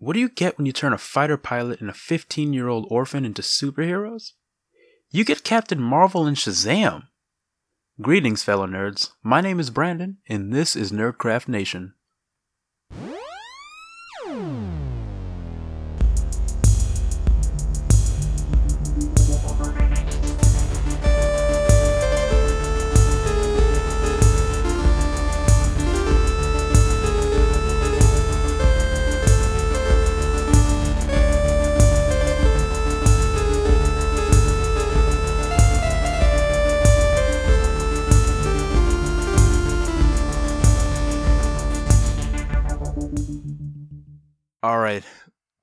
what do you get when you turn a fighter pilot and a 15 year old orphan into superheroes? You get Captain Marvel and Shazam! Greetings, fellow nerds. My name is Brandon, and this is Nerdcraft Nation.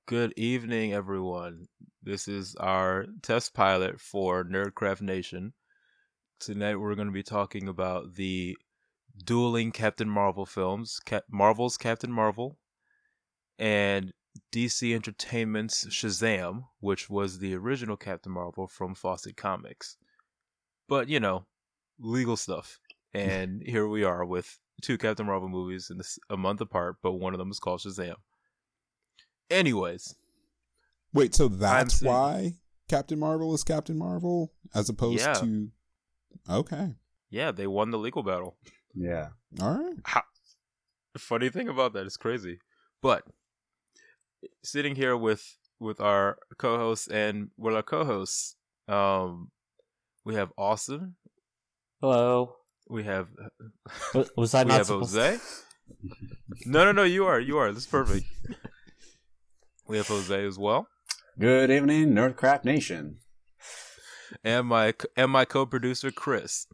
Good evening, everyone. This is our test pilot for Nerdcraft Nation. Tonight, we're going to be talking about the dueling Captain Marvel films Marvel's Captain Marvel and DC Entertainment's Shazam, which was the original Captain Marvel from Fawcett Comics. But, you know, legal stuff. And here we are with two Captain Marvel movies in this, a month apart, but one of them is called Shazam. Anyways, Wait, so that's seeing- why Captain Marvel is Captain Marvel as opposed Yeah. to Okay. yeah, they won the legal battle. Yeah. All right. The funny thing about that is crazy. But sitting here with with our co-hosts and with our co-hosts, um, we have Austin, Hello. we have Wa- Was I we not have supposed Jose. no, no, no, you are, you are. This is perfect. we have Jose as well, Good evening, Nerdcraft Nation. and my and my co-producer Chris,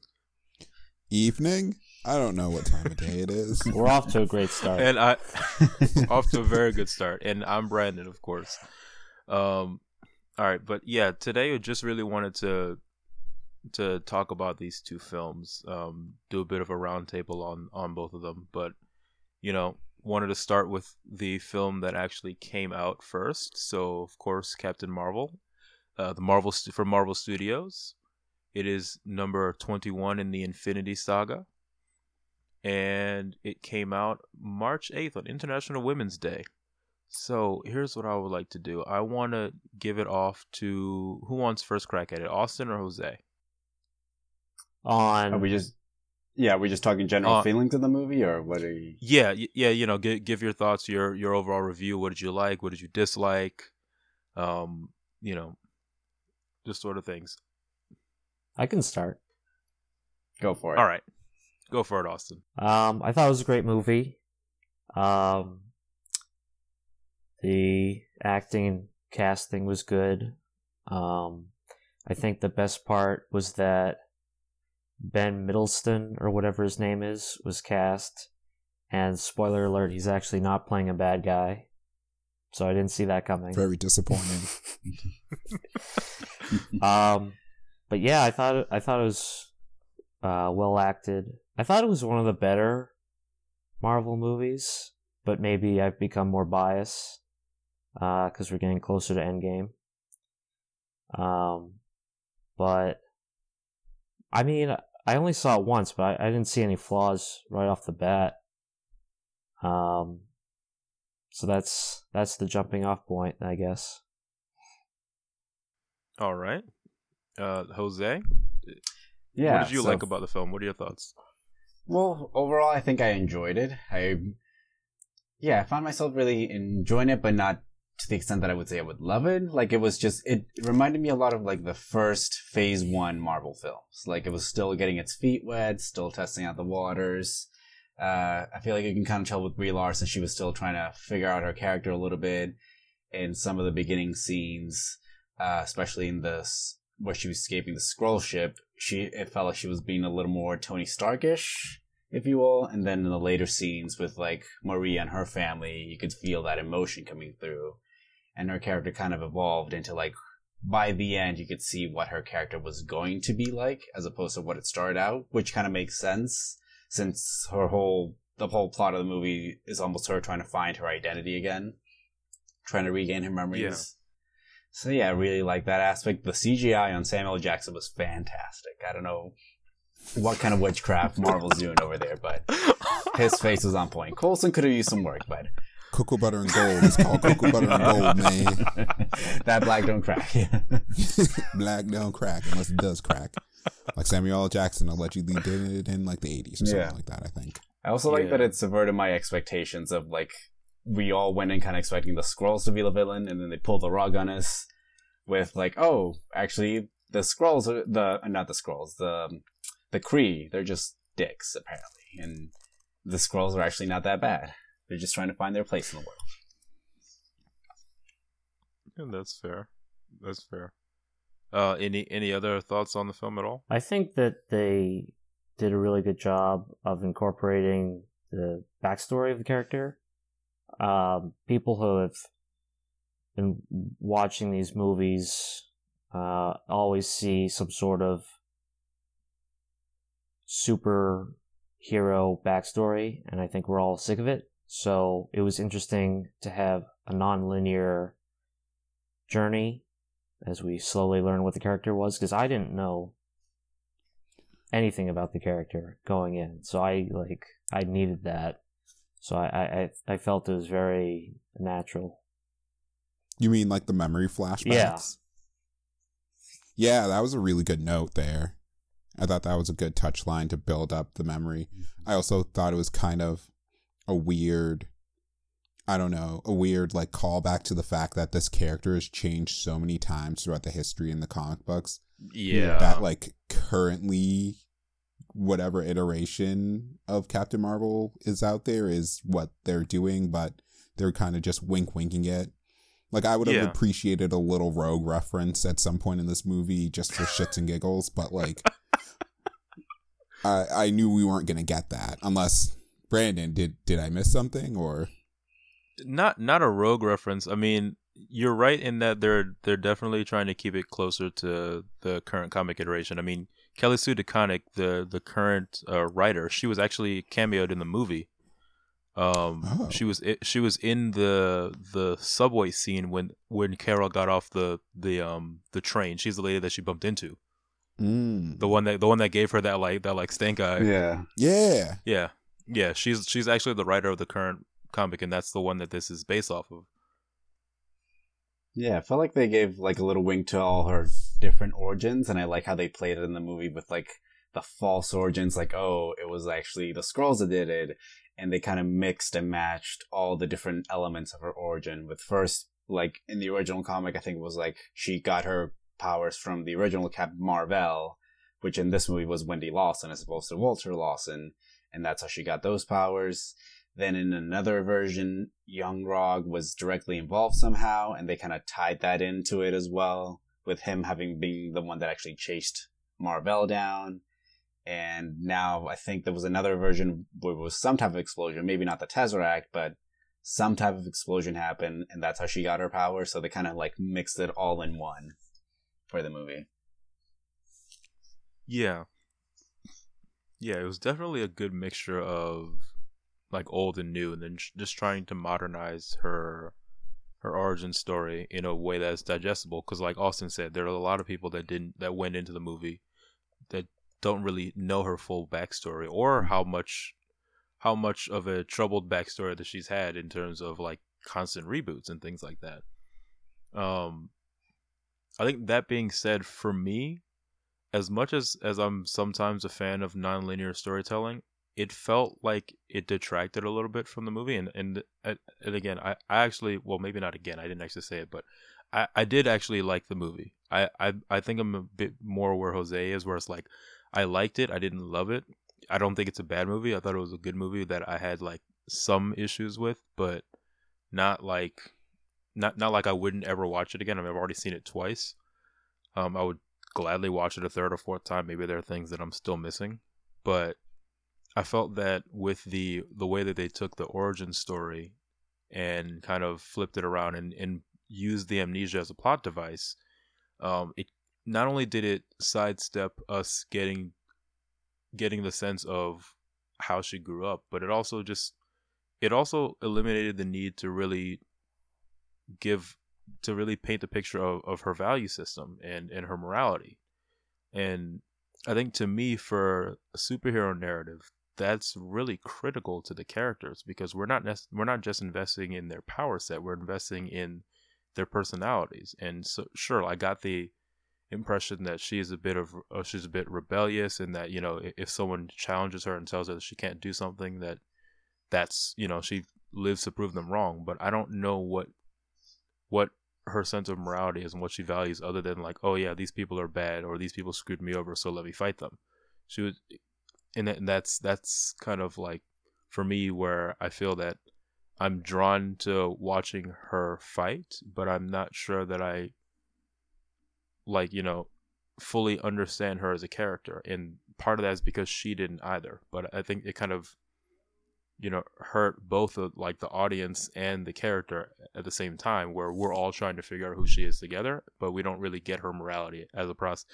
Evening? I don't know what time of day it is. We're off to a great start. and I off to a very good start. And I'm Brandon, of course. Um, all right, but yeah, today I just really wanted to to talk about these two films. Um, do a bit of a roundtable on on both of them, but you know, wanted to start with the film that actually came out first. So, of course, Captain Marvel, uh, the Marvel st- from Marvel Studios. It is number 21 in the Infinity Saga and it came out March 8th on International Women's Day. So here's what I would like to do. I want to give it off to who wants first crack at it, Austin or Jose? On Are we just yeah, we're we just talking general Uh, feelings of the movie or what are you Yeah, yeah. You know, give give your thoughts, your your overall review. What did you like? What did you dislike? Um, you know, just sort of things. I can start. go for it? All right, go for it, Austin. Um, I thought it was a great movie. Um, the acting, and casting was good. Um, I think the best part was that Ben Middleston or whatever his name is was cast, and spoiler alert, he's actually not playing a bad guy. So I didn't see that coming. Very disappointing. um, but yeah, I thought it, I thought it was uh, well acted. I thought it was one of the better Marvel movies, but maybe I've become more biased because we're getting closer to Endgame. Um, but I mean, I only saw it once, but I, I didn't see any flaws right off the bat. Um, so that's that's the jumping off point, I guess. All right, uh, Jose. Yeah. what did you so- like about the film? What are your thoughts? Well, overall I think I enjoyed it. I yeah, I found myself really enjoying it, but not to the extent that I would say I would love it. Like it was just it reminded me a lot of like the first phase one Marvel films. Like it was still getting its feet wet, still testing out the waters. Uh, I feel like you can kind of tell with Brie Larson, she was still trying to figure out her character a little bit in some of the beginning scenes, uh, especially in the s- where she was escaping the Skrull ship. She it felt like she was being a little more Tony Starkish, if you will. And then in the later scenes with like Maria and her family, you could feel that emotion coming through, and her character kind of evolved into like by the end you could see what her character was going to be like as opposed to what it started out, which kind of makes sense since her whole the whole plot of the movie is almost her trying to find her identity again, trying to regain her memories. Yeah. So yeah, I really like that aspect. The CGI on Samuel Jackson was fantastic. I don't know what kind of witchcraft Marvel's doing over there, but his face was on point. Coulson could have used some work, but cocoa butter and gold. It's called cocoa butter and gold, man. that black don't crack. Black don't crack unless it does crack. Like Samuel L. Jackson allegedly did it in like the 80s or something like that, I think. I also like Yeah. that it subverted my expectations of like we all went in kind of expecting the Skrulls to be the villain, and then they pull the rug on us with like, oh, actually the Skrulls are the uh, not the Skrulls the the Kree. They're just dicks apparently, and the Skrulls are actually not that bad. They're just trying to find their place in the world. Yeah, that's fair. That's fair. Uh, any any other thoughts on the film at all? I think that they did a really good job of incorporating the backstory of the character. Um, people who have been watching these movies uh, always see some sort of superhero backstory, and I think we're all sick of it. So it was interesting to have a non-linear journey as we slowly learn what the character was because I didn't know anything about the character going in. So I like I needed that. So I I, I felt it was very natural. You mean like the memory flashbacks? Yeah. Yeah, that was a really good note there. I thought that was a good touch line to build up the memory. Mm-hmm. I also thought it was kind of a weird I don't know, a weird like callback to the fact that this character has changed so many times throughout the history in the comic books. Yeah. That like currently whatever iteration of Captain Marvel is out there is what they're doing, but they're kind of just wink winking it. Like I would have Yeah. appreciated a little rogue reference at some point in this movie just for shits and giggles, but like I I knew we weren't gonna get that unless Brandon did did I miss something or not not a rogue reference. I mean, you're right in that they're they're definitely trying to keep it closer to the current comic iteration. I mean, Kelly Sue DeConnick, the the current uh, writer, she was actually cameoed in the movie. Um, Oh. she was she was in the the subway scene when when Carol got off the the um the train. She's the lady that she bumped into, mm. the one that the one that gave her that like that like stank eye. Yeah, Yeah. Yeah, yeah. She's she's actually the writer of the current comic, and that's the one that this is based off of. yeah. I felt like they gave like a little wink to all her different origins, and I like how they played it in the movie with like the false origins. Like, oh, it was actually the Skrulls that did it, and they kind of mixed and matched all the different elements of her origin. With first, like in the original comic, I think it was like she got her powers from the original Captain Marvel, which in this movie was Wendy Lawson as opposed to Walter Lawson, and that's how she got those powers. Then in another version, Yon-Rogg was directly involved somehow, and they kind of tied that into it as well, with him having been the one that actually chased Marvel down. And now I think there was another version where it was some type of explosion, maybe not the Tesseract, but some type of explosion happened, and that's how she got her power. So they kind of like mixed it all in one for the movie. Yeah. Yeah, it was definitely a good mixture of like old and new and then just trying to modernize her her origin story in a way that's digestible cuz like Austin said there are a lot of people that didn't that went into the movie that don't really know her full backstory or how much how much of a troubled backstory that she's had in terms of like constant reboots and things like that. Um I think that being said for me as much as as I'm sometimes a fan of nonlinear storytelling, it felt like it detracted a little bit from the movie. And and and again, I, I actually well maybe not again. I didn't actually say it, but I, I did actually like the movie. I, I I think I'm a bit more where Jose is, where it's like I liked it. I didn't love it. I don't think it's a bad movie. I thought it was a good movie that I had like some issues with, but not like not not like I wouldn't ever watch it again. I mean, I've already seen it twice. Um, I would gladly watch it a third or fourth time. Maybe there are things that I'm still missing, but I felt that with the the way that they took the origin story and kind of flipped it around and, and used the amnesia as a plot device, um, it not only did it sidestep us getting getting the sense of how she grew up, but it also just it also eliminated the need to really give to really paint the picture of, of her value system and, and her morality. And I think to me, for a superhero narrative, that's really critical to the characters because we're not nec- we're not just investing in their power set we're investing in their personalities and so sure i got the impression that she is a bit of uh, she's a bit rebellious and that you know if, if someone challenges her and tells her that she can't do something that that's you know she lives to prove them wrong but i don't know what what her sense of morality is and what she values other than like oh yeah these people are bad or these people screwed me over so let me fight them. She was and, that, and that's that's kind of like for me where i feel that i'm drawn to watching her fight but i'm not sure that i like you know fully understand her as a character and part of that is because she didn't either but i think it kind of you know hurt both of like the audience and the character at the same time where we're all trying to figure out who she is together but we don't really get her morality as a process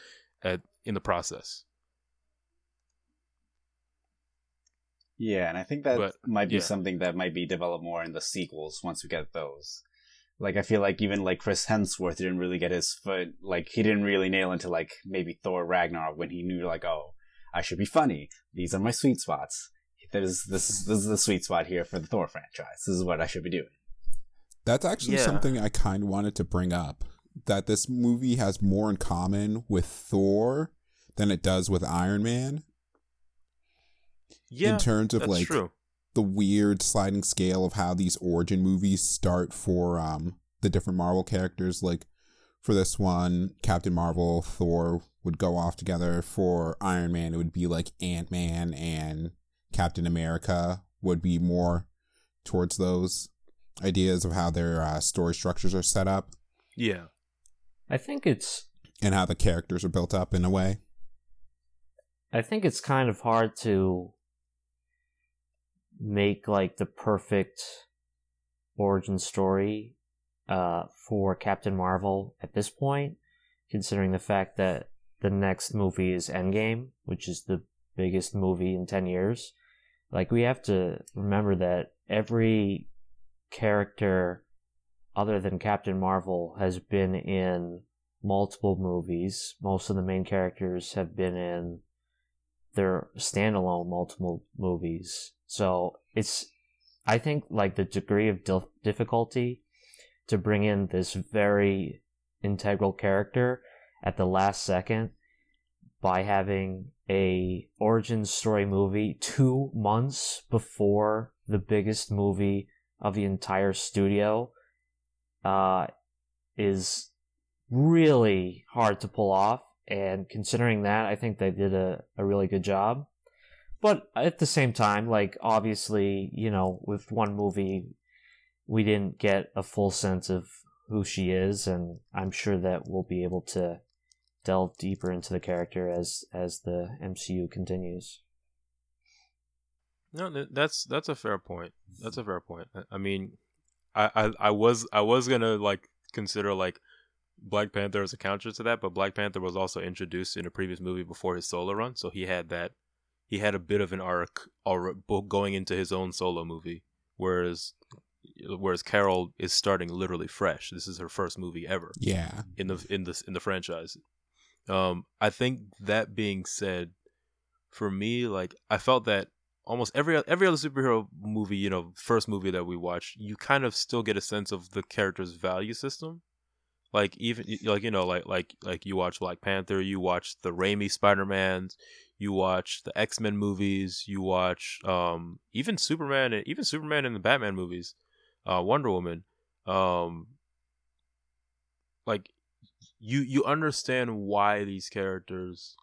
at, in the process Yeah, and I think that But, might be yeah. something that might be developed more in the sequels once we get those. Like I feel like even like Chris Hemsworth didn't really get his foot like he didn't really nail into like maybe Thor Ragnarok when he knew like oh I should be funny these are my sweet spots there's this this is the sweet spot here for the Thor franchise this is what I should be doing That's actually Yeah. something I kind of wanted to bring up. That this movie has more in common with Thor than it does with Iron Man yeah in terms of like true the weird sliding scale of how these origin movies start for um the different Marvel characters. Like for this one, Captain Marvel, Thor would go off together. For Iron Man, it would be like Ant Man and Captain America would be more towards those ideas of how their uh, story structures are set up yeah I think it's and how the characters are built up in a way. I think it's kind of hard to make like the perfect origin story uh, for Captain Marvel at this point, considering the fact that the next movie is Endgame, which is the biggest movie in 10 years. Like, we have to remember that every character other than Captain Marvel has been in multiple movies. Most of the main characters have been in their standalone multiple movies. So it's, I think, like the degree of difficulty to bring in this very integral character at the last second by having a origin story movie two months before the biggest movie of the entire studio uh, is really hard to pull off. And considering that, I think they did a, a really good job. But at the same time, like, obviously, you know, with one movie, we didn't get a full sense of who she is, and I'm sure that we'll be able to delve deeper into the character as as the MCU continues. No, that's that's a fair point. That's a fair point. I- I mean, I, I I was I was gonna like consider like Black Panther as a counter to that, but Black Panther was also introduced in a previous movie before his solo run, so he had that. He had a bit of an arc alre- going into his own solo movie, whereas whereas Carol is starting literally fresh. This is her first movie ever Yeah. in the in the in the franchise. Um, I think that being said, for me, like I felt that almost every every other superhero movie, you know, first movie that we watch, you kind of still get a sense of the character's value system. Like even like you know, like like like you watch Black Panther, you watch the Raimi Spider Mans, you watch the X Men movies, you watch um even Superman, and even Superman in the Batman movies, uh, Wonder Woman, um, like you you understand why these characters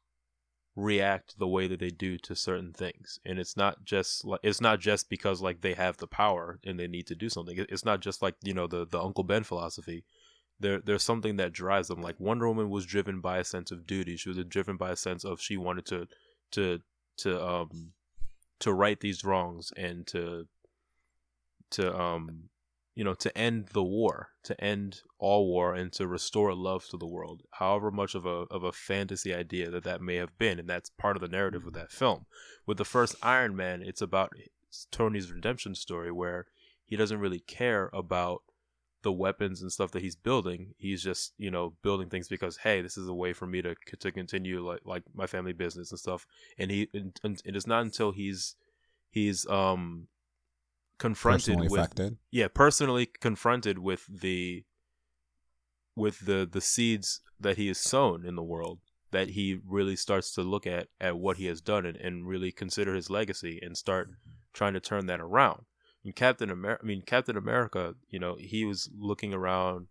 react the way that they do to certain things and it's not just like it's not just because like they have the power and they need to do something. It's not just like you know the the uncle ben philosophy. There there's something that drives them. Like wonder woman was driven by a sense of duty. She was driven by a sense of she wanted to to to um to right these wrongs and to to um you know to end the war to end all war and to restore love to the world however much of a of a fantasy idea that that may have been. And that's part of the narrative of that film. With the first iron man it's about tony's redemption story where he doesn't really care about the weapons and stuff that he's building. He's just you know building things because hey this is a way for me to to continue like like my family business and stuff. And he and, and it is not until he's he's um confronted Personally with affected. yeah personally confronted with the with the the seeds that he has sown in the world that he really starts to look at at what he has done and, and really consider his legacy and start mm-hmm. trying to turn that around and captain america i mean captain america you know he was looking around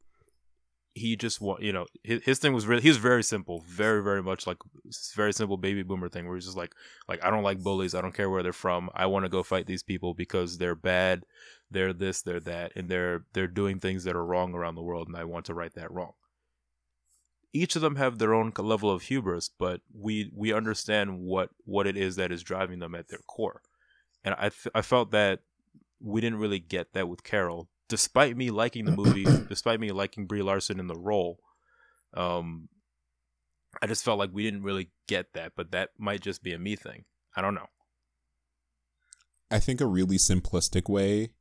he just want you know his, his thing was really he was very simple very very much like very simple baby boomer thing where he's just like like i don't like bullies i don't care where they're from i want to go fight these people because they're bad they're this they're that and they're they're doing things that are wrong around the world and i want to right that wrong. Each of them have their own level of hubris but we we understand what what it is that is driving them at their core. And i th- i felt that we didn't really get that with carol despite me liking the movie despite me liking brie larson in the role um i just felt like we didn't really get that but that might just be a me thing. I don't know. I think a really simplistic way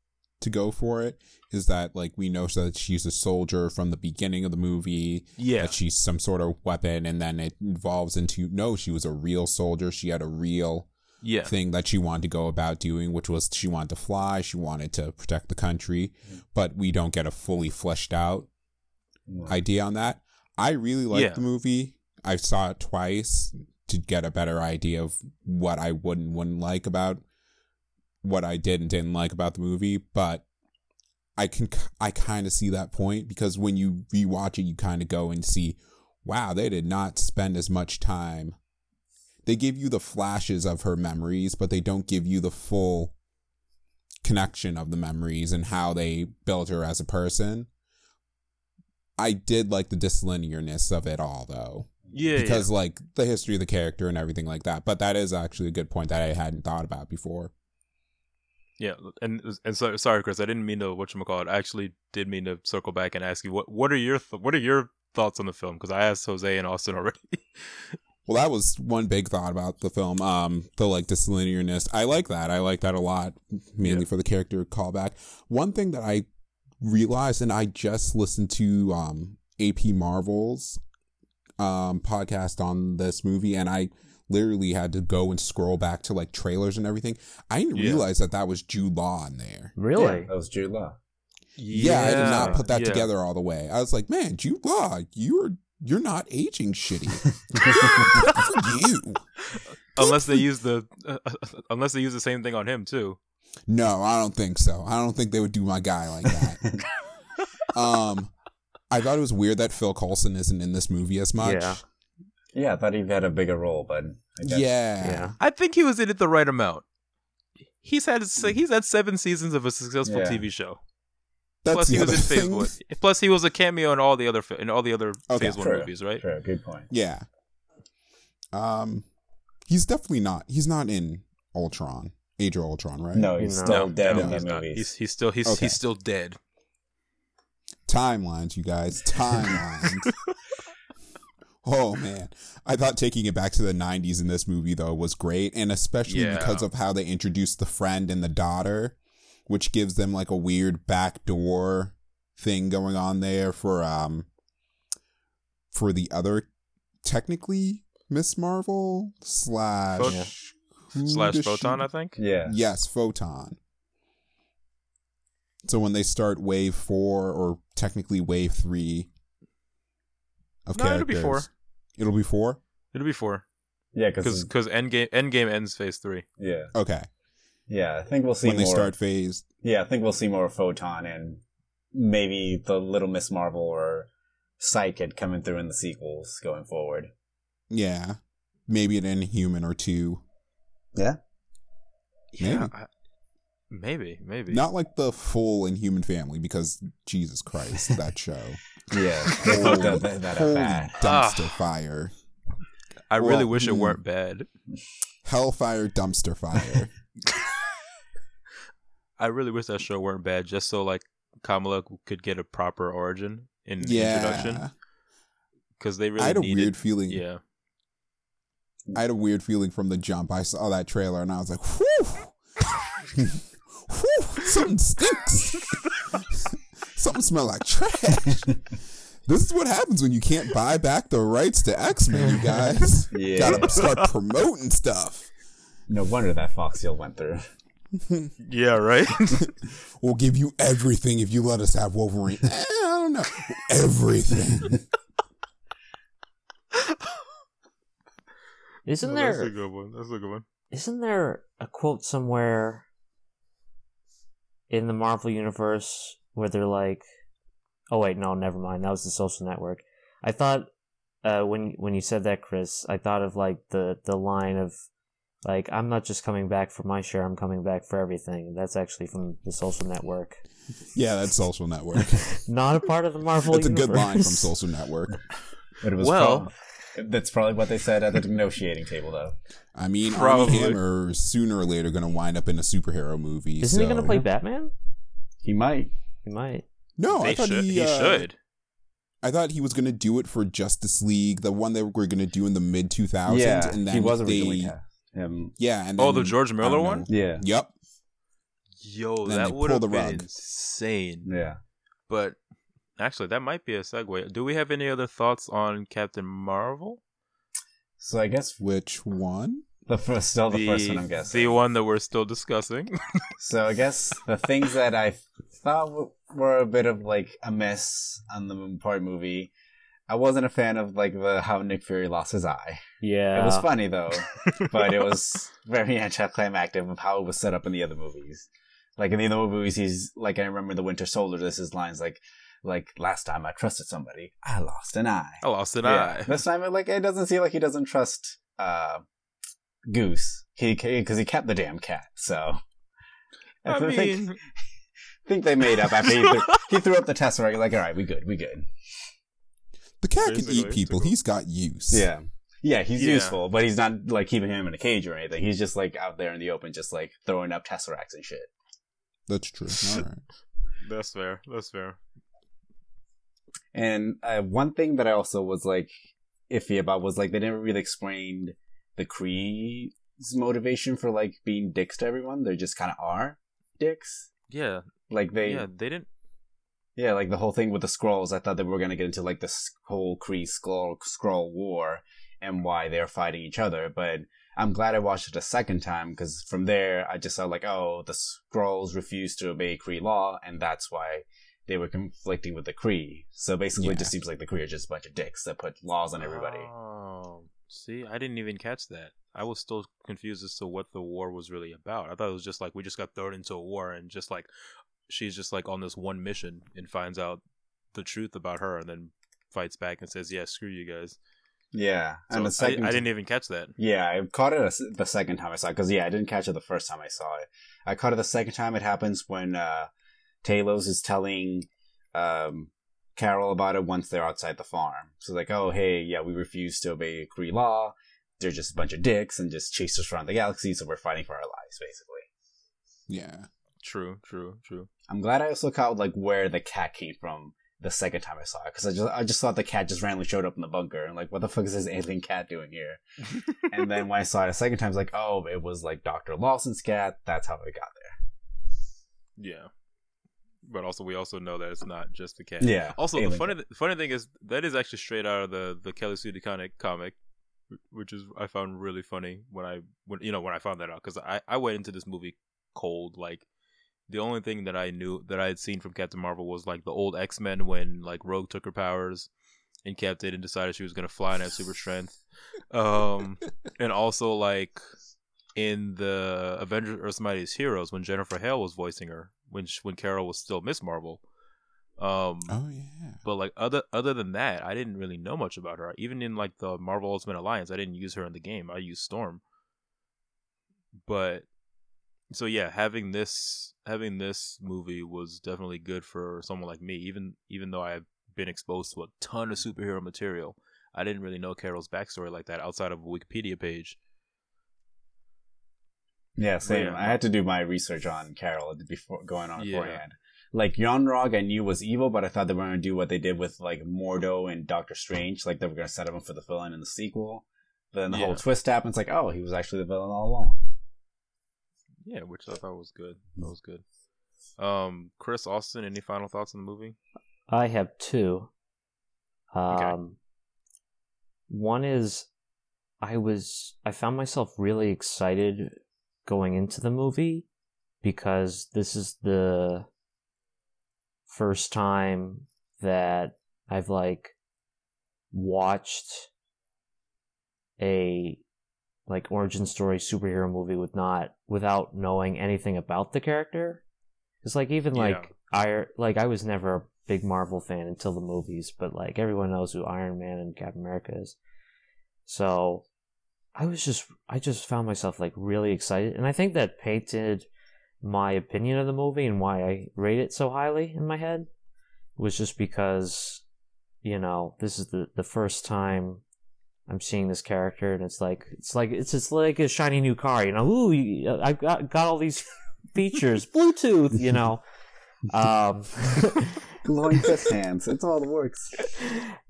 to go for it is that like we know that she's a soldier from the beginning of the movie yeah. that she's some sort of weapon and then it evolves into no she was a real soldier. She had a real yeah. thing that she wanted to go about doing which was she wanted to fly she wanted to protect the country mm. but we don't get a fully fleshed out idea on that. I really liked Yeah. the movie. I saw it twice to get a better idea of what i would and wouldn't like about what i did and didn't like about the movie but i can i kind of see that point because when you rewatch it you kind of go and see wow they did not spend as much time they give you the flashes of her memories but they don't give you the full connection of the memories and how they built her as a person I did like the dislinearness of it all though. yeah Because like the history of the character and everything like that. But that is actually a good point that I hadn't thought about before. Yeah, and and so, sorry, Chris, I didn't mean to what you call it. I actually did mean to circle back and ask you what what are your th- what are your thoughts on the film? Because I asked Jose and Austin already. Well, that was one big thought about the film. Um, the like dislinearness. I like that. I like that a lot, mainly Yeah. for the character callback. One thing that I realized, and I just listened to um AP Marvel's um podcast on this movie, and I literally had to go and scroll back to like trailers and everything. I didn't Yeah. realize that that was Jude Law in there. Really? Yeah, that was Jude Law. Yeah, I did not put that yeah. together all the way. I was like, man, Jude Law, you're you're not aging shitty. For you. Unless they use the uh, unless they use the same thing on him too. No, I don't think so. I don't think they would do my guy like that. um, I thought it was weird that Phil Coulson isn't in this movie as much. Yeah. yeah, I thought he had a bigger role, but I guess. Yeah. Yeah. I think he was in it the right amount. He's had he's had seven seasons of a successful Yeah. TV show. That's Plus he was in Phase. One. Plus he was a cameo in all the other in all the other Okay. Phase One True, movies, right? True, good point. Yeah. Um, he's definitely not. He's not in Ultron, Age of Ultron, right? No, he's No. still No, dead no, in the he's not. He's he's still he's Okay. he's still dead. Timelines, you guys. Timelines. oh man, I thought taking it back to the '90s in this movie though was great, and especially Yeah. because of how they introduced the friend and the daughter, which gives them like a weird backdoor thing going on there for um for the other technically Miss Marvel slash Pho- Yeah. Slash photon, she- I think. yeah. Yes, photon. So when they start wave four, or technically wave three of No, it'll be four. It'll be four. It'll be four Yeah, because because because Endgame Endgame ends Phase Three. yeah, Okay. Yeah. I think we'll see when more. they start phase, Yeah, I think we'll see more Photon and maybe the Little Miss Marvel or Psychic coming through in the sequels going forward. yeah, maybe an Inhuman or two. Yeah. Yeah, Maybe. I, maybe maybe Not like the full Inhuman family, because Jesus Christ, that show. Yeah, they Holy, fucked that, that holy bad. dumpster Ah. fire, I really Well, wish it hmm. weren't bad. hellfire, dumpster fire. I really wish that show weren't bad, just so like Kamala could get a proper origin in yeah, introduction because they really I had a needed. weird feeling. Yeah, I had a weird feeling from the jump. I saw that trailer and I was like, whew, whew something stinks. something smell like trash. this is what happens when you can't buy back the rights to X Men, you guys. Yeah. Gotta start promoting stuff. No wonder that Fox deal went through. Yeah, right. we'll give you everything if you let us have Wolverine. Eh, I don't know. Everything. Isn't Oh, That's a there good one. That's a good one. isn't there a quote somewhere in the Marvel universe where they're like Oh wait, no, never mind. That was the social network. I thought uh, when when you said that, Chris, I thought of like the the line of like I'm not just coming back for my share, I'm coming back for everything. That's actually from the social network. Yeah, that's Social Network. Not a part of the Marvel That's a good line from Social Network. But it was Well- prob- that's probably what they said at the negotiating table, though. I mean, Probably. Armie Hammer sooner or later going to wind up in a superhero movie. Isn't he going to play Batman? He might. He might. No, they I thought should. he, He, uh, should. I thought he was going to do it for Justice League, the one they were going to do in the mid 2000s. yeah, and then he was they, originally cast. Him. Yeah, and Oh, the George Miller one? Yeah. Yep. Yo, Then that would have been rug. insane. Yeah. But actually, that might be a segue. Do we have any other thoughts on Captain Marvel? So I guess Which one? the first, still the, first one, I'm guessing. the one that we're still discussing. So I guess the things that I thought were a bit of like a miss on the part movie. I wasn't a fan of like the how Nick Fury lost his eye. Yeah. It was funny though, but it was very anticlimactic of how it was set up in the other movies. Like in the other movies, he's like I remember the Winter Soldier. This is lines like, like last time I trusted somebody, I lost an eye. I lost an Yeah. eye. This time, it, like it doesn't seem like he doesn't trust uh, Goose. He because he kept the damn cat. So I think, mean, think they made up after he threw, he threw up the tesseract. Like, all right, we good, we good. The cat can eat people. to go- He's got use. Yeah, yeah, he's Yeah. useful, but he's not like keeping him in a cage or anything. He's just like out there in the open, just like throwing up tesseracts and shit. That's true. All right. that's fair. That's fair. And uh, one thing that I also was like iffy about was like they never really explained the Kree's motivation for like being dicks to everyone. They just kind of are dicks. Yeah, Like they, yeah. yeah. They didn't. Yeah, like the whole thing with the Skrulls. I thought they were gonna get into like this whole Kree Skrull Skrull war and why they're fighting each other. But I'm glad I watched it a second time because from there I just saw like, oh, the Skrulls refused to obey Kree law, and that's why they were conflicting with the Kree. So basically, it just seems like the Kree are just a bunch of dicks that put laws on everybody. Oh, see, I didn't even catch that. I was still confused as to what the war was really about. I thought it was just like we just got thrown into a war and just like she's just like on this one mission and finds out the truth about her and then fights back and says, "Yeah, screw you guys." Yeah, So and the second, I, I didn't even catch that. Yeah, I caught it a s the second time I saw it because yeah, I didn't catch it the first time I saw it. I caught it the second time. It happens when uh, Talos is telling um, Carol about it once they're outside the farm. So like, oh hey, yeah, we refuse to obey Kree law. They're just a bunch of dicks and just chase us around the galaxy. So we're fighting for our lives, basically. Yeah. True, true, true. I'm glad I also caught like where the cat came from the second time I saw it because I just I just thought the cat just randomly showed up in the bunker and like what the fuck is this alien cat doing here? and then when I saw it a second time, I was like, oh, it was like Doctor Lawson's cat. That's how it got there. Yeah. But also, we also know that it's not just the cat. Yeah. Also, the funny th- funny thing is that is actually straight out of the the Kelly Sue DeConnick comic, which is I found really funny when I when you know when I found that out because I I went into this movie cold like the only thing that I knew that I had seen from Captain Marvel was like the old X Men when like Rogue took her powers and kept it and decided she was gonna fly and have super strength, um, and also like in the Avengers Earth's Mightiest Heroes when Jennifer Hale was voicing her when sh when Carol was still Miss Marvel. Um, Oh yeah. but like other other than that, I didn't really know much about her. Even in like the Marvel Ultimate Alliance, I didn't use her in the game. I used Storm. But so yeah, having this having this movie was definitely good for someone like me. Even even though I've been exposed to a ton of superhero material, I didn't really know Carol's backstory like that outside of a Wikipedia page. Yeah, same. yeah. I had to do my research on Carol before going on Yeah. beforehand. Like Yon-Rogg, I knew was evil, but I thought they were going to do what they did with like Mordo and Doctor Strange. Like they were going to set him up for the villain in the sequel. But then the Yeah. whole twist happens. Like, oh, he was actually the villain all along. Yeah, which I thought was good. That was good. Um, Chris Austin, any final thoughts on the movie? I have two. Okay. Um, one is I was I found myself really excited going into the movie because this is the first time that I've like watched a like origin story superhero movie with not without knowing anything about the character. It's like even like I like I was never a big Marvel fan until the movies, but like everyone knows who Iron Man and Captain America is. So I was just I just found myself like really excited and I think that painted my opinion of the movie and why I rate it so highly in my head was just because you know, this is the the first time I'm seeing this character, and it's like it's like it's just like a shiny new car. You know, ooh, I've got got all these features, Bluetooth. You know, um, glowing fist hands. It's all the works.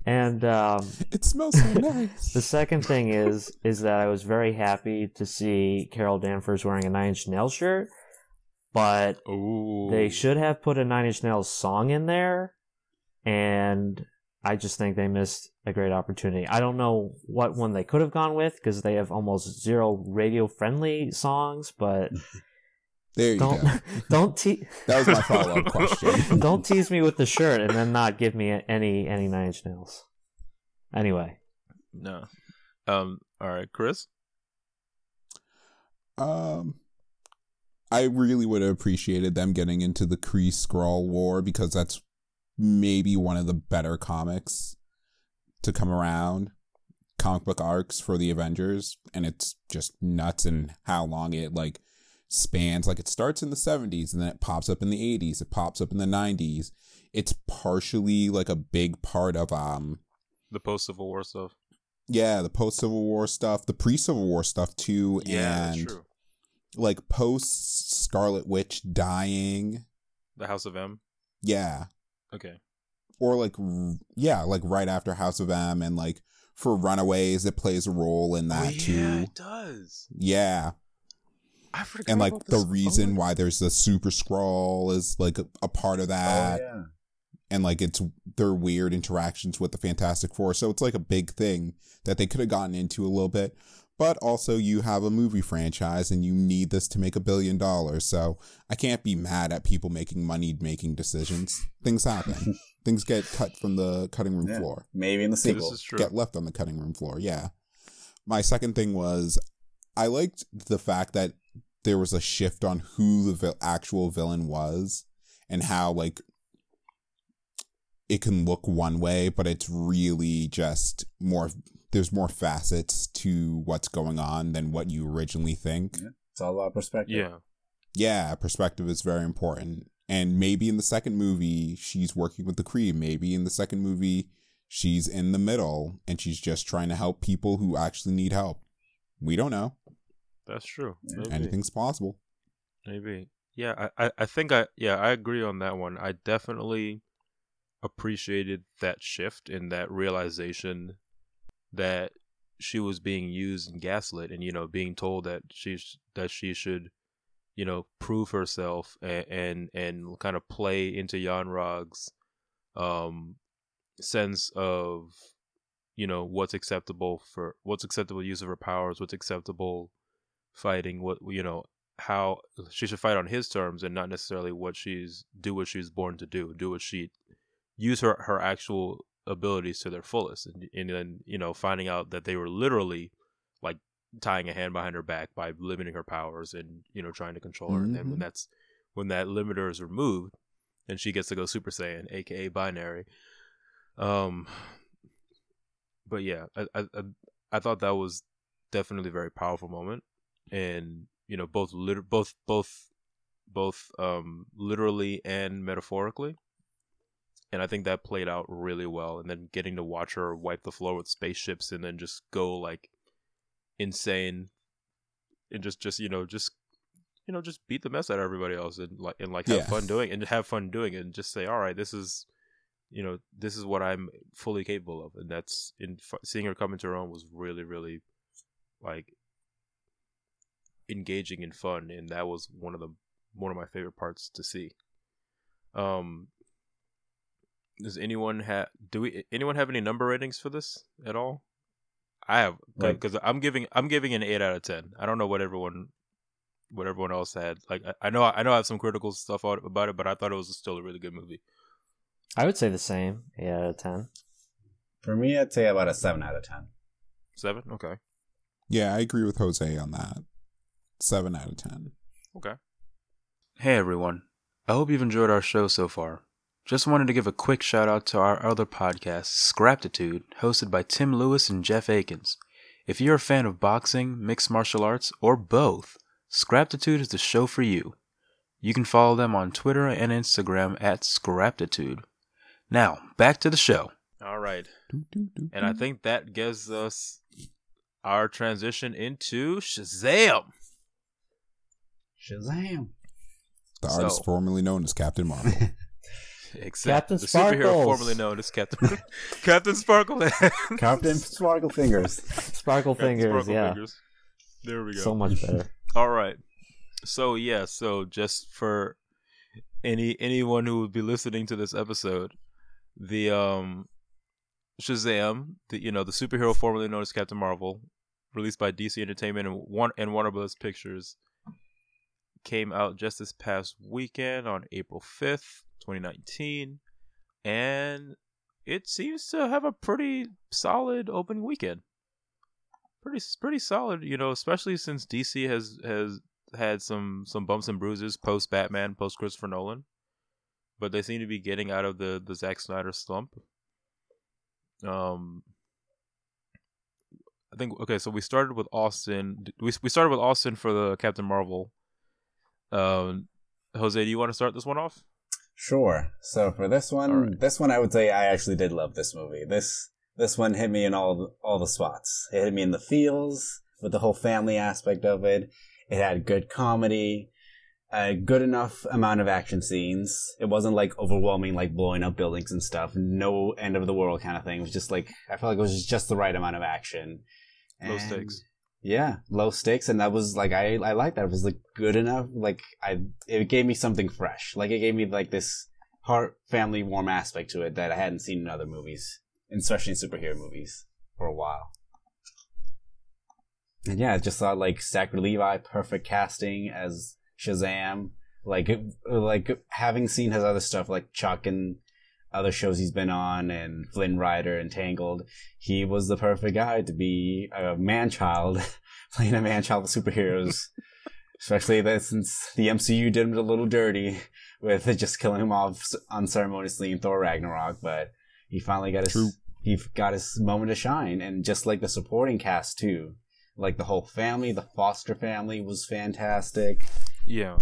And um, it smells so nice. the second thing is is that I was very happy to see Carol Danvers wearing a Nine Inch Nails shirt, but Ooh. they should have put a Nine Inch Nails song in there, and I just think they missed a great opportunity. I don't know what one they could have gone with because they have almost zero radio friendly songs, but there you don't go. don't te- That was my follow up question. don't tease me with the shirt and then not give me any any Nine Inch Nails. Anyway, No. Um. All right, Chris. Um, I really would have appreciated them getting into the Kree Skrull War because that's maybe one of the better comics to come around, comic book arcs for the Avengers, and it's just nuts and how long it like spans. Like it starts in the seventies and then it pops up in the eighties, it pops up in the nineties. It's partially like a big part of um The post Civil War stuff. yeah, the post Civil War stuff, the pre Civil War stuff too, Yeah, and true. like post Scarlet Witch dying. The House of M. Yeah. Okay. Or like yeah, like right after House of M and like for Runaways it plays a role in oh, that oh, yeah, too. it does. Yeah. I forgot. And like the this. reason Oh, why there's the super Skrull is like a, a part of oh, that oh yeah. and like it's their weird interactions with the Fantastic Four. So it's like a big thing that they could have gotten into a little bit. But also you have a movie franchise and you need this to make a billion dollars. So I can't be mad at people making money making decisions. Things happen. Things get cut from the cutting room Yeah. floor. Maybe in the This sequel. is true. Get left on the cutting room floor. Yeah. My second thing was I liked the fact that there was a shift on who the vil- actual villain was and how like it can look one way, but it's really just more. There's more facets to what's going on than what you originally think. It's all about perspective. Yeah. Yeah, perspective is very important. And maybe in the second movie, she's working with the Kree. Maybe in the second movie, she's in the middle and she's just trying to help people who actually need help. We don't know. That's true. Maybe. Anything's possible. Maybe. Yeah, I, I, I think I yeah, I agree on that one. I definitely appreciated that shift and that realization that she was being used and gaslit and you know being told that she sh- that she should you know prove herself and and, and kind of play into Yon-Rogg's um sense of you know what's acceptable for what's acceptable use of her powers what's acceptable fighting what you know how she should fight on his terms and not necessarily what she's do what she's born to do do what she use her her actual abilities to their fullest and, and then you know finding out that they were literally like tying a hand behind her back by limiting her powers and you know trying to control her and then when Mhm. that's when that limiter is removed and she gets to go super saiyan aka binary um but yeah i i i, I thought that was definitely a very powerful moment and you know both lit- both both both um literally and metaphorically and i think that played out really well and then getting to watch her wipe the floor with spaceships and then just go like insane and just just you know just you know just beat the mess out of everybody else and like and like have Yeah. fun doing it and have fun doing it and just say all right this is you know this is what i'm fully capable of and that's in seeing her come into her own was really really like engaging and fun and that was one of the one of my favorite parts to see um does anyone have do we anyone have any number ratings for this at all i have Like- because i'm giving i'm giving an 8 out of 10 i don't know what everyone what everyone else had. Like I, I know I know I have some critical stuff about it, but I thought it was still a really good movie. I would say the same. Yeah, out of ten. For me, I'd say about a seven out of ten. Seven, okay, Yeah, I agree with Jose on that. Seven out of ten. okay. Hey everyone, I hope you've enjoyed our show so far. Just wanted to give a quick shout out to our other podcast, Scraptitude, hosted by Tim Lewis and Jeff Akins. If you're a fan of boxing, mixed martial arts, or both, Scraptitude is the show for you. You can follow them on Twitter and Instagram at Scraptitude. Now, back to the show. All right. And I think that gives us our transition into Shazam. Shazam! the so- artist formerly known as Captain Marvel. Except Captain the superhero formerly known as Captain Captain Sparkle. Captain Sparkle Fingers. Sparkle Captain fingers, Sparkle yeah, Fingers. There we go. so much better. All right. So yeah, so just for any anyone who would be listening to this episode, the um Shazam, the you know, the superhero formerly known as Captain Marvel, released by DC Entertainment and one and Warner Bros. Pictures, came out just this past weekend on April 5th, 2019, and it seems to have a pretty solid opening weekend. Pretty pretty solid, you know, especially since DC has has had some some bumps and bruises post Batman, post Christopher Nolan, but they seem to be getting out of the the Zack Snyder slump. Um, I think okay, so we started with Austin. We we started with Austin for the Captain Marvel. Um, Jose, do you want to start this one off? Sure. So for this one, right. this one I would say I actually did love this movie. This this one hit me in all the, all the spots. It hit me in the feels with the whole family aspect of it. It had good comedy, a good enough amount of action scenes. It wasn't like overwhelming, like blowing up buildings and stuff. No end of the world kind of thing. It was just like I felt like it was just the right amount of action. Low And- stakes. Yeah, low stakes, and that was like I I liked that. It was like good enough. Like I, it gave me something fresh. Like it gave me like this heart, family, warm aspect to it that I hadn't seen in other movies, especially in superhero movies, for a while. And yeah, I just thought like Zachary Levi, perfect casting as Shazam. Like it, like having seen his other stuff like Chuck and other shows he's been on and Flynn Rider and Tangled, he was the perfect guy to be a man child playing a man child with superheroes. Especially that since the MCU did him a little dirty with just killing him off unceremoniously in Thor Ragnarok, but he finally got his True. he got his moment to shine, and just like the supporting cast too, like the whole family, the Foster family was fantastic. Yeah.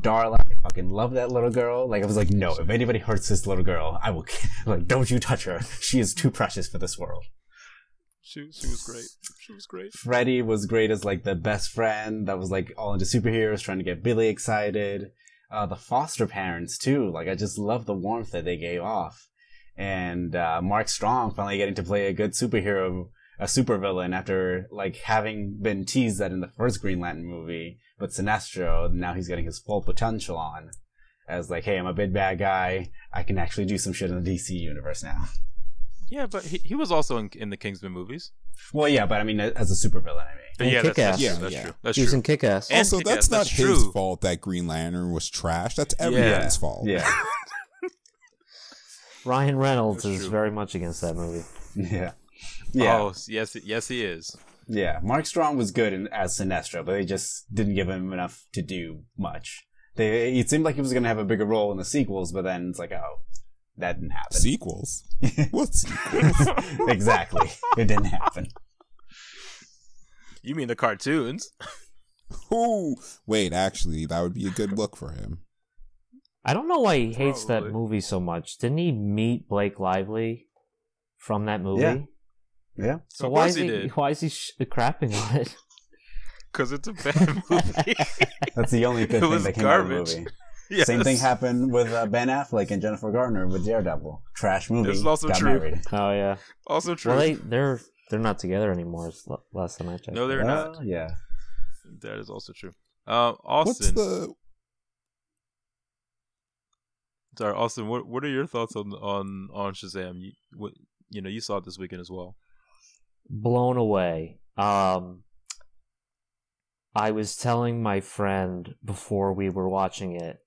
Darla, I fucking love that little girl. Like I was like, no, if anybody hurts this little girl, I will. Like, don't you touch her. She is too precious for this world. She she was great. She was great. Freddy was great as like the best friend that was like all into superheroes, trying to get Billy excited. Uh, the foster parents too. Like I just love the warmth that they gave off, and uh, Mark Strong finally getting to play a good superhero, a supervillain after like having been teased that in the first Green Lantern movie, but Sinestro now he's getting his full potential on. As like, hey, I'm a big bad guy. I can actually do some shit in the DC universe now. Yeah, but he, he was also in, in the Kingsman movies. Well, yeah, but I mean, as a supervillain, I mean. But And yeah, that's, that's Kick-Ass. true. Yeah, That's yeah. true. That's he was true. in Kick Ass. And- also, Kick-Ass, that's not that's his true. fault that Green Lantern was trash. That's everybody's fault. Yeah. Ryan Reynolds That's is true. very much against that movie. Yeah. Yeah. Oh yes, yes he is. Yeah. Mark Strong was good in, as Sinestro, but they just didn't give him enough to do much. They it seemed like he was going to have a bigger role in the sequels, but then it's like, oh, that didn't happen. Sequels? What sequels? exactly. It didn't happen. You mean the cartoons? Ooh, wait, actually, that would be a good look for him. I don't know why he hates that movie so much. Didn't he meet Blake Lively from that movie? Yeah. Yeah. So Of why is he he, did. why is he sh- crapping on it? Because it's a bad movie. That's the only good It thing was that came out of the garbage. movie. yes. Same thing happened with uh, Ben Affleck and Jennifer Gardner with Daredevil. Trash movie. This is also got true. married. oh yeah. Also true. Well, they they're they're not together anymore. It's l- last time I checked. no, they're Well, not. Yeah. That is also true. Uh, What's Austin. the Sorry, Austin. What what are your thoughts on on on Shazam? You what, you know you saw it this weekend as well. Blown away. Um, I was telling my friend before we were watching it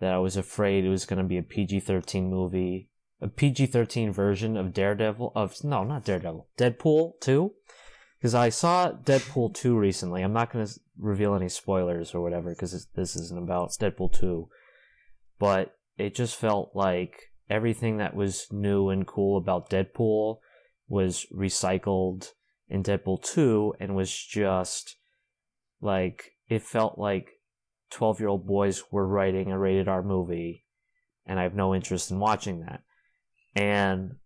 that I was afraid it was going to be a PG 13 movie, a PG 13 version of Daredevil, of, no, not Daredevil, Deadpool 2. Because I saw Deadpool 2 recently. I'm not going to reveal any spoilers or whatever because this isn't about Deadpool 2. But it just felt like everything that was new and cool about Deadpool was recycled in Deadpool 2 and was just like it felt like 12 year old boys were writing a rated R movie and I have no interest in watching that. And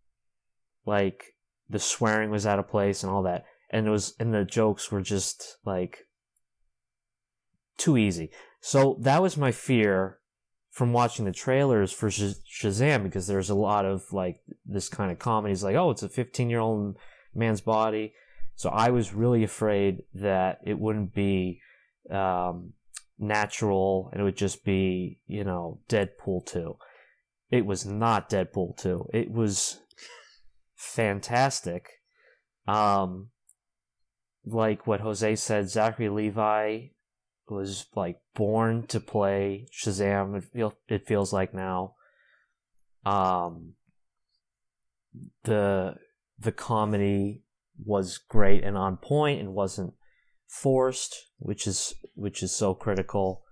like the swearing was out of place and all that. And it was and the jokes were just like too easy. So that was my fear from watching the trailers for Shazam because there's a lot of like this kind of comedies like oh it's a 15 year old man's body. So I was really afraid that it wouldn't be um, natural and it would just be you know Deadpool 2 it was not Deadpool 2 it was fantastic. Um like what Jose said Zachary Levi was like born to play Shazam. It, feel, it feels like now. Um, the the comedy was great and on point and wasn't forced, which is which is so critical.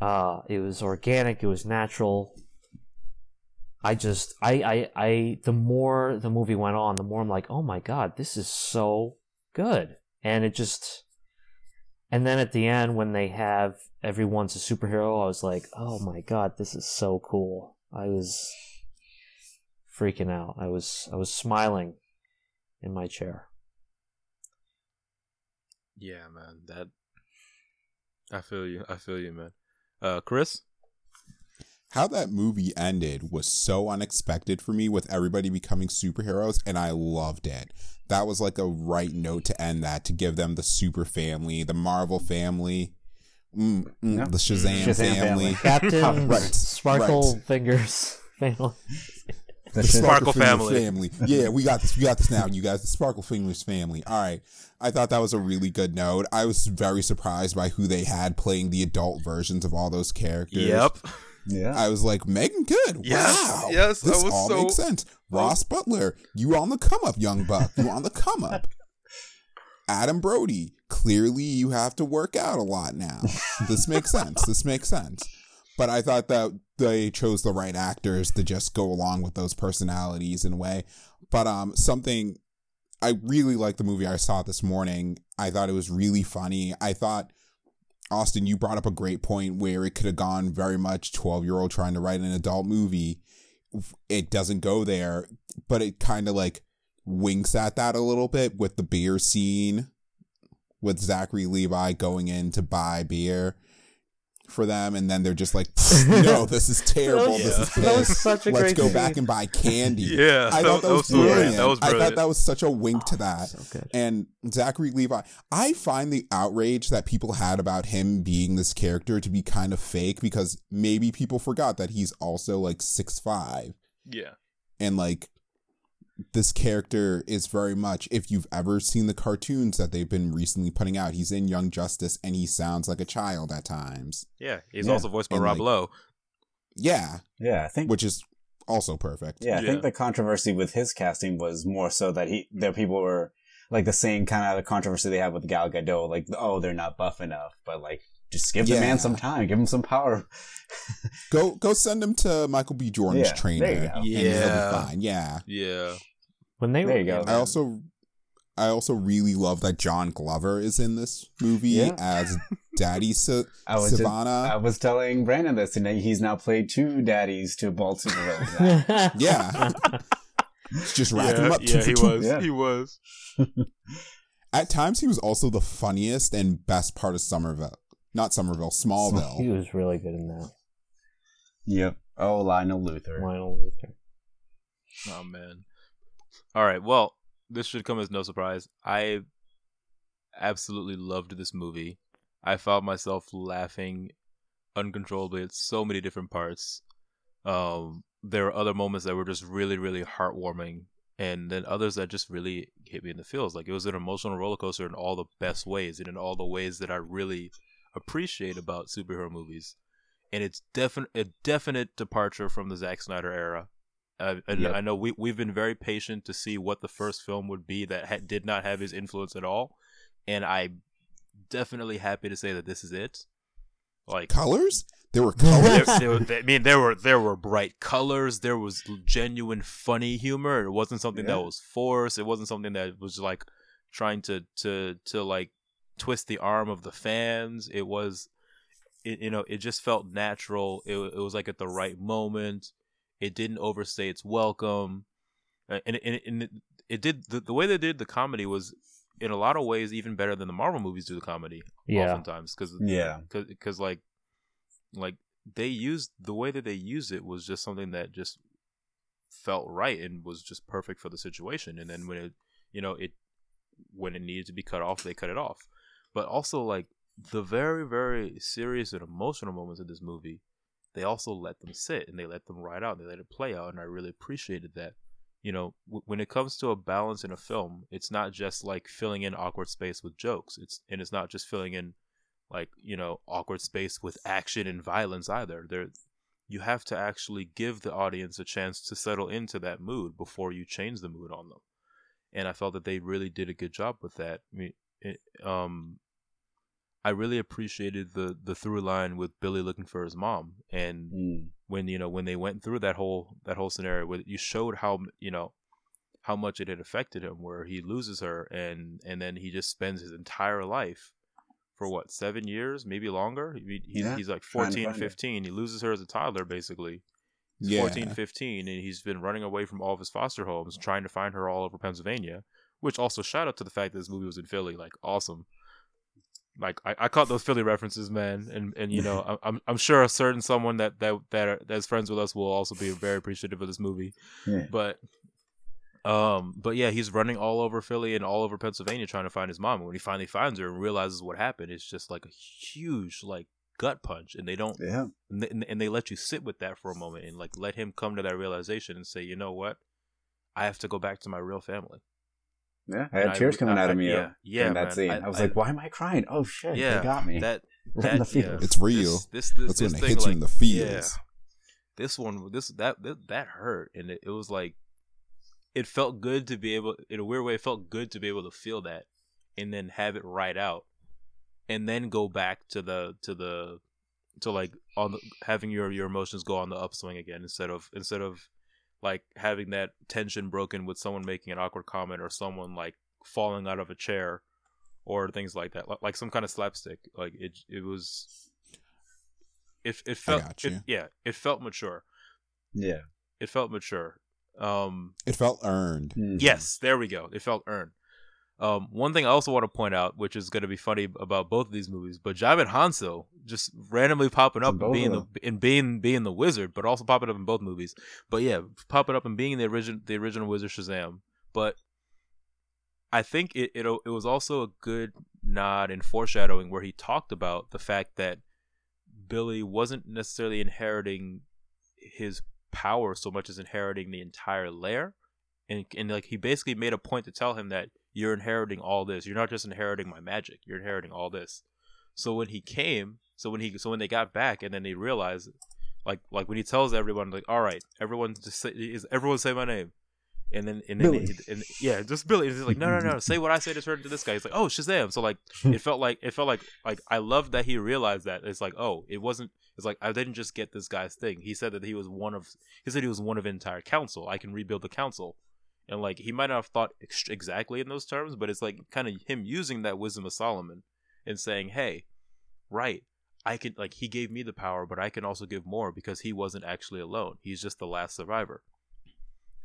Uh, it was organic. It was natural. I just I, I I the more the movie went on, the more I'm like, oh my god, this is so good, and it just and then at the end, when they have everyone's a superhero, I was like, oh my god, this is so cool. I was freaking out. I was I was smiling in my chair. Yeah, man. That I feel you. I feel you, man. Uh Chris? How that movie ended was so unexpected for me with everybody becoming superheroes and I loved it that was like a right note to end that to give them the super family, the Marvel family, mm, mm, the Shazam, Shazam family, family. Captain right, Sparkle right. Fingers family. The, the Sparkle, Sparkle family. family. Yeah, we got this. We got this now, you guys. The Sparkle Fingers family. All right. I thought that was a really good note. I was very surprised by who they had playing the adult versions of all those characters. Yep. Yeah. I was like, Meagan Good. Yes. Wow. Yes. This all so... makes sense. Ross Butler, you on the come up, young buck. You on the come up. Adam Brody, clearly you have to work out a lot now. This makes sense. This makes sense. But I thought that they chose the right actors to just go along with those personalities in a way. But um something I really liked the movie I saw this morning. I thought it was really funny. I thought Austin, you brought up a great point where it could have gone very much 12 year old trying to write an adult movie. It doesn't go there, but it kind of like winks at that a little bit with the beer scene with Zachary Levi going in to buy beer for them, and then they're just like, "No, this is terrible. was, this is that was such a Let's go scene. back and buy candy." Yeah, I thought that, that was, was brilliant. That was brilliant. I thought that was such a wink to that. Oh, so and Zachary Levi, I find the outrage that people had about him being this character to be kind of fake because maybe people forgot that he's also like six five. Yeah, and like this character is very much if you've ever seen the cartoons that they've been recently putting out he's in young justice and he sounds like a child at times yeah he's yeah. also voiced by and rob like, lowe yeah yeah i think which is also perfect yeah i yeah. think the controversy with his casting was more so that he there people were like the same kind of the controversy they have with gal gadot like oh they're not buff enough but like just give yeah. the man some time give him some power go go send him to Michael B. Jordan's yeah, trainer. Yeah, fine. Yeah, yeah. When they there you go. I also I also really love that John Glover is in this movie yeah. as Daddy Sa- I was Sivana. Just, I was telling Brandon this, and he's now played two daddies to Baltimore. yeah, just wrapping yeah, him up. Yeah, he was. Yeah. He was. At times, he was also the funniest and best part of Somerville. Not Somerville, Smallville. He was really good in that. Yep. Oh, Lionel Luthor. Lionel Luthor. Oh man. All right. Well, this should come as no surprise. I absolutely loved this movie. I found myself laughing uncontrollably at so many different parts. Um, there were other moments that were just really, really heartwarming. and then others that just really hit me in the feels. Like it was an emotional roller coaster in all the best ways and in all the ways that I really appreciate about superhero movies. And it's definite a definite departure from the Zack Snyder era. Uh, and Yep. I know we we've been very patient to see what the first film would be that ha- did not have his influence at all, and I'm definitely happy to say that this is it. Like Colors? There were there, colors. there were, I mean, there were there were bright colors. There was genuine funny humor. It wasn't something Yeah. that was forced. It wasn't something that was like trying to to to like twist the arm of the fans. It was, it, you know, it just felt natural. It it was like at the right moment. It didn't overstay its welcome, Uh, and and, and it, it did the, the way they did the comedy was in a lot of ways even better than the Marvel movies do the comedy. Yeah. oftentimes because Yeah. because like like they used the way that they used it was just something that just felt right and was just perfect for the situation and then when it you know it when it needed to be cut off they cut it off but also like the very very serious and emotional moments of this movie they also let them sit and they let them ride out and they let it play out and i really appreciated that. You know w- when it comes to a balance in a film it's not just like filling in awkward space with jokes. It's and it's not just filling in like you know awkward space with action and violence either. There you have to actually give the audience a chance to settle into that mood before you change the mood on them. And i felt that they really did a good job with that. I mean it, um i really appreciated the the through line with billy looking for his mom and Mm. when you know when they went through that whole that whole scenario where you showed how you know how much it had affected him where he loses her and and then he just spends his entire life for what seven years maybe longer he, he's, Yeah, he's like trying 14 find her. 15 he loses her as a toddler basically he's Yeah. 14 15 and he's been running away from all of his foster homes trying to find her all over pennsylvania which also shout out to the fact that this movie was in philly like awesome like I, I caught those Philly references, man, and and you know I'm I'm, sure a certain someone that that that are, that's friends with us will also be very appreciative of this movie. Yeah. But um, but yeah, he's running all over Philly and all over Pennsylvania trying to find his mom. And when he finally finds her and realizes what happened, it's just like a huge like gut punch, and they don't Yeah. and they, and they let you sit with that for a moment and like let him come to that realization and say, you know what, I have to go back to my real family. Yeah. I And had tears coming I- out of me Yeah, uh, yeah, in that man. scene. I, was like, why am I crying? Oh shit, yeah, they got me. That Right in that the yeah. It's real. This this this, That's this when it thing hits you in the feels. this one this that that, that hurt and it, it was like it felt good to be able in a weird way it felt good to be able to feel that and then have it right out and then go back to the to the to like on the, having your your emotions go on the upswing again instead of instead of like having that tension broken with someone making an awkward comment or someone like falling out of a chair or things like that like, like some kind of slapstick like it it was it, it felt got it- yeah it felt mature Yeah. it felt mature um It felt earned. Mhm. yes there we go it felt earned um one thing i also want to point out which is going to be funny about both of these movies but Djimon Hounsou just randomly popping up In and being the and being being the wizard but also popping up in both movies. But yeah popping up and being the original the original wizard shazam. But i think it, it it was also a good nod and foreshadowing where he talked about the fact that billy wasn't necessarily inheriting his power so much as inheriting the entire lair. And and like he basically made a point to tell him that you're inheriting all this. You're not just inheriting my magic. You're inheriting all this. So when he came so when he so when they got back and then they realized like like when he tells everyone like all right everyone just say is everyone say my name. And then and then Billy. he- and yeah just Billy. And he's like no no no. Say what I say to turn to this guy. He's like oh Shazam. So like it felt like it felt like like I love that he realized that. It's like oh it wasn't it's like I didn't just get this guy's thing. He said that he was one of he said he was one of entire council. I can rebuild the council and like he might not have thought ex- exactly in those terms but it's like kind of him using that wisdom of Solomon and saying hey right I can like he gave me the power but I can also give more because he wasn't actually alone he's just the last survivor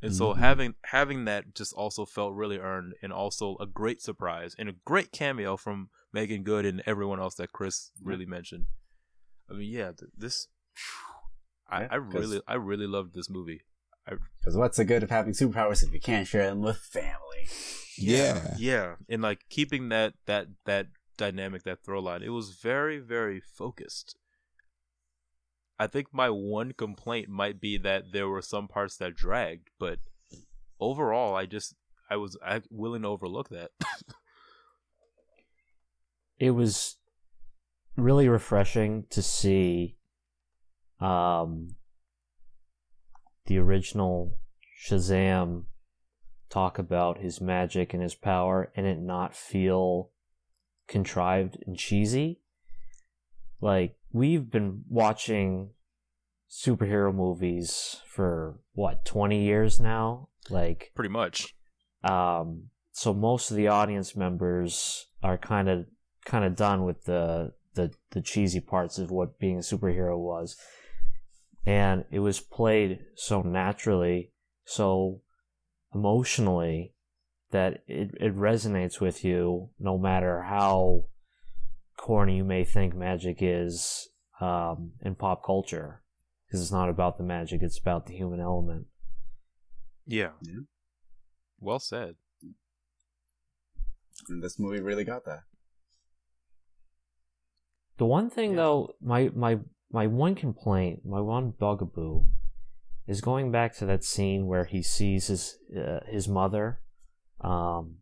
and so Mhm. having having that just also felt really earned and also a great surprise and a great cameo from Meagan Good and everyone else that Chris really mentioned. I mean, yeah, th- this I, Yeah, I really I really loved this movie. Because what's the good of having superpowers if you can't share them with family? Yeah. Yeah, and like keeping that that that dynamic, that throw line, it was very very focused. I think my one complaint might be that there were some parts that dragged, but overall, I just I was I willing to overlook that. it was really refreshing to see um the original Shazam talk about his magic and his power and it not feel contrived and cheesy. Like we've been watching superhero movies for what 20 years now? Like pretty much. um so most of the audience members are kind of kind of done with the the the cheesy parts of what being a superhero was and it was played so naturally so emotionally that it, it resonates with you no matter how corny you may think magic is um, in pop culture because it's not about the magic; it's about the human element. Yeah. Yeah. Well said. And this movie really got that. The one thing, Yeah. though, my my my one complaint, my one bugaboo, is going back to that scene where he sees his uh, his mother. Um,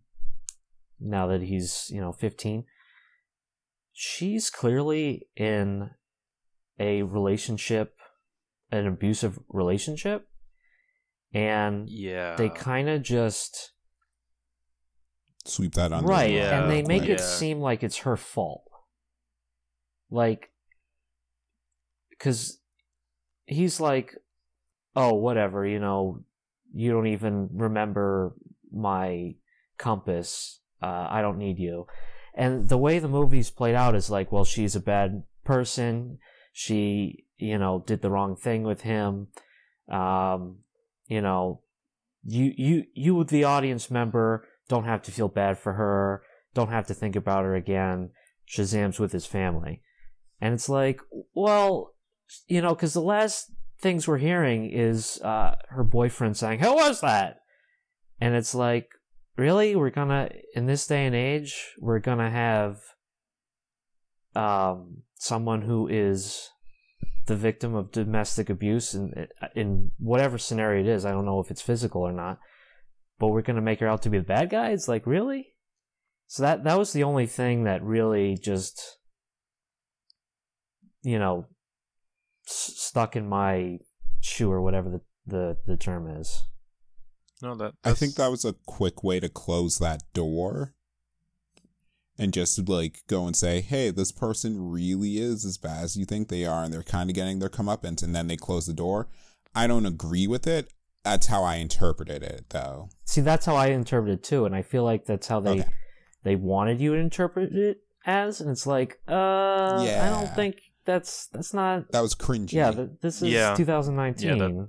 now that he's you know fifteen, she's clearly in a relationship, an abusive relationship, and Yeah. they kind of just Sweep that on right Yeah, and they make quick. it seem like it's her fault like because he's like oh whatever you know you don't even remember my compass uh, i don't need you. And the way the movie's played out is like well she's a bad person. She you know did the wrong thing with him. Um you know you you you the audience member don't have to feel bad for her. Don't have to think about her again. Shazam's with his family. And it's like well you know because the last things we're hearing is uh her boyfriend saying who was that? And it's like really? We're gonna in this day and age we're gonna have um someone who is the victim of domestic abuse in in whatever scenario it is. I don't know if it's physical or not but we're gonna make her out to be the bad guy? It's like really? So that that was the only thing that really just you know s- stuck in my shoe or whatever the the, the term is No, that I think that was a quick way to close that door and just like go and say, hey, this person really is as bad as you think they are, and they're kind of getting their comeuppance, and then they close the door. I don't agree with it. That's how I interpreted it, though. See, that's how I interpreted it too, and I feel like that's how they Okay. they wanted you to interpret it as, and it's like, uh, I don't think that's that's not. That was cringy. Yeah, th- this is Yeah. 2019. Yeah, that-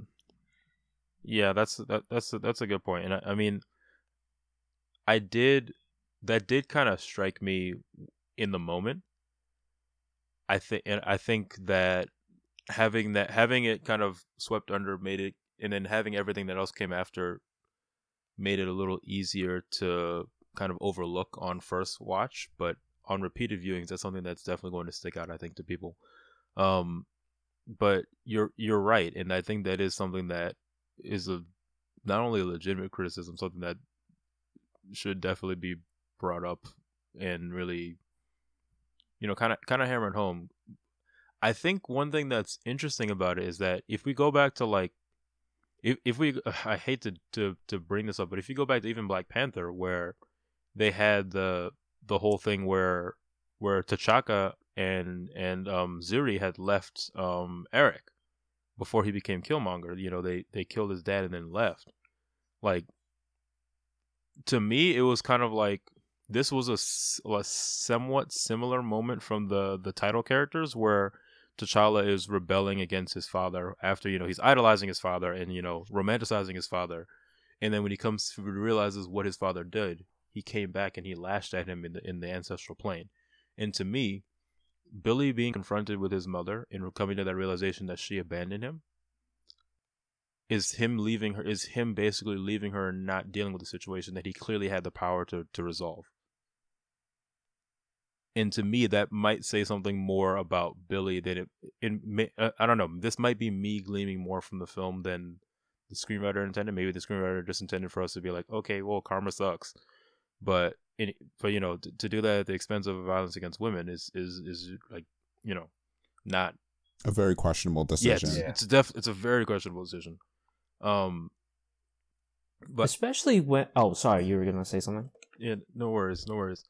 Yeah, that's that, that's a, that's a good point, and I, I mean, I did that did kind of strike me in the moment. I think, and I think that having that having it kind of swept under made it, and then having everything that else came after made it a little easier to kind of overlook on first watch, but on repeated viewings, that's something that's definitely going to stick out. I think to people. Um, but you're you're right, and I think that is something that is a not only a legitimate criticism, something that should definitely be brought up and really, you know, kind of kind of hammered home. I think one thing that's interesting about it is that if we go back to like, if if we, I hate to to to bring this up, but if you go back to even Black Panther, where they had the the whole thing where where T'Chaka and and um Zuri had left um Eric before he became Killmonger. You know, they they killed his dad and then left. Like to me, it was kind of like this was a, a somewhat similar moment from the the title characters where T'Challa is rebelling against his father after you know he's idolizing his father and you know romanticizing his father, and then when he comes realizes what his father did, he came back and he lashed at him in the in the ancestral plane. And to me, Billy being confronted with his mother and coming to that realization that she abandoned him is him leaving her is him basically leaving her and not dealing with the situation that he clearly had the power to to resolve. And to me, that might say something more about Billy than it. May- uh, I don't know. This might be me gleaming more from the film than the screenwriter intended. Maybe the screenwriter just intended for us to be like, okay, well, karma sucks, but in, but you know, to, to do that at the expense of violence against women is is is like you know, not A very questionable yeah, decision. it's, Yeah. it's def it's a very questionable decision. Um, but Especially when. Oh, sorry, you were gonna say something. Yeah, no worries, no worries.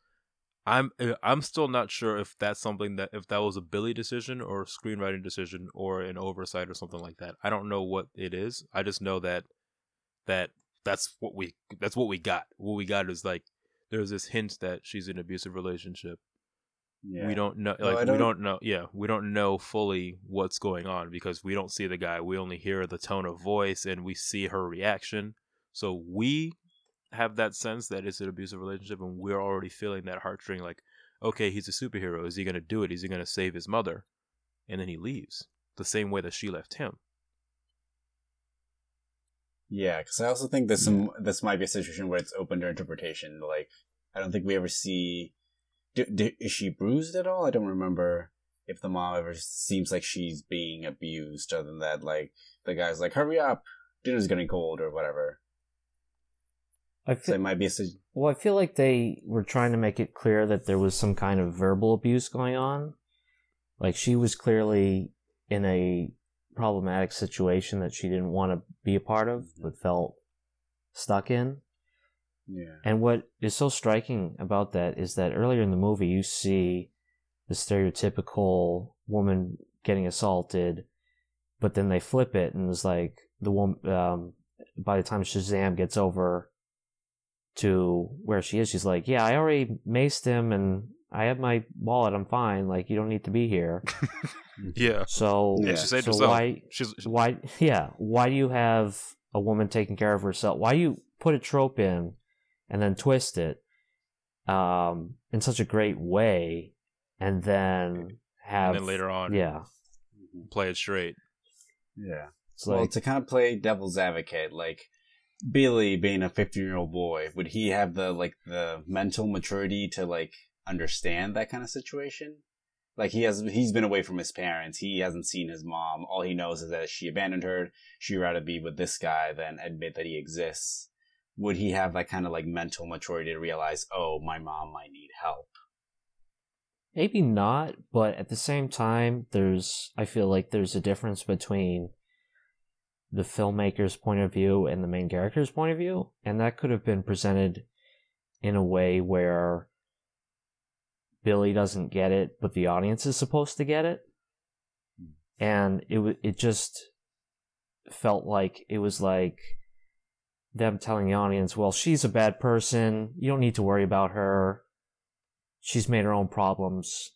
I'm uh, I'm still not sure if that's something that if that was a Billy decision or a screenwriting decision or an oversight or something like that. I don't know what it is. I just know that that that's what we that's what we got. What we got is like there's this hint that she's in an abusive relationship. Yeah. We don't know like I we don't- don't know yeah, we don't know fully what's going on because we don't see the guy. We only hear the tone of voice and we see her reaction. So we have that sense that it's an abusive relationship and we're already feeling that heartstring like okay he's a superhero is he going to do it is he going to save his mother and then he leaves the same way that she left him Yeah, because I also think this some this might be a situation where it's open to interpretation. Like, I don't think we ever see. Do, do, is she bruised at all? I don't remember if the mom ever seems like she's being abused. Other than that, like the guy's like, "Hurry up, dinner's getting cold" or whatever. I So it might be a well, I feel like they were trying to make it clear that there was some kind of verbal abuse going on. Like she was clearly in a problematic situation that she didn't want to be a part of, but felt stuck in. yeah. And what is so striking about that is that earlier in the movie, you see the stereotypical woman getting assaulted, but then they flip it and it's like the woman, um, by the time Shazam gets over to where she is, she's like, Yeah, I already maced him and I have my wallet. I'm fine. Like, you don't need to be here. yeah So, Yeah, she saved so herself. why, she's why yeah why do you have a woman taking care of herself why do you put a trope in and then twist it um in such a great way and then have and then later on yeah play it straight Yeah. it's well, like to kind of play devil's advocate, like Billy being a 15 year old boy, would he have the like the mental maturity to like understand that kind of situation? Like he has, he's been away from his parents. He hasn't seen his mom. All he knows is that she abandoned her. She'd rather be with this guy than admit that he exists. Would he have that kind of like mental maturity to realize, oh, my mom might need help? maybe not but at the same time there's i feel like there's a difference between the filmmaker's point of view and the main character's point of view and that could have been presented in a way where billy doesn't get it but the audience is supposed to get it hmm. and it it just felt like it was like them telling the audience well she's a bad person you don't need to worry about her she's made her own problems.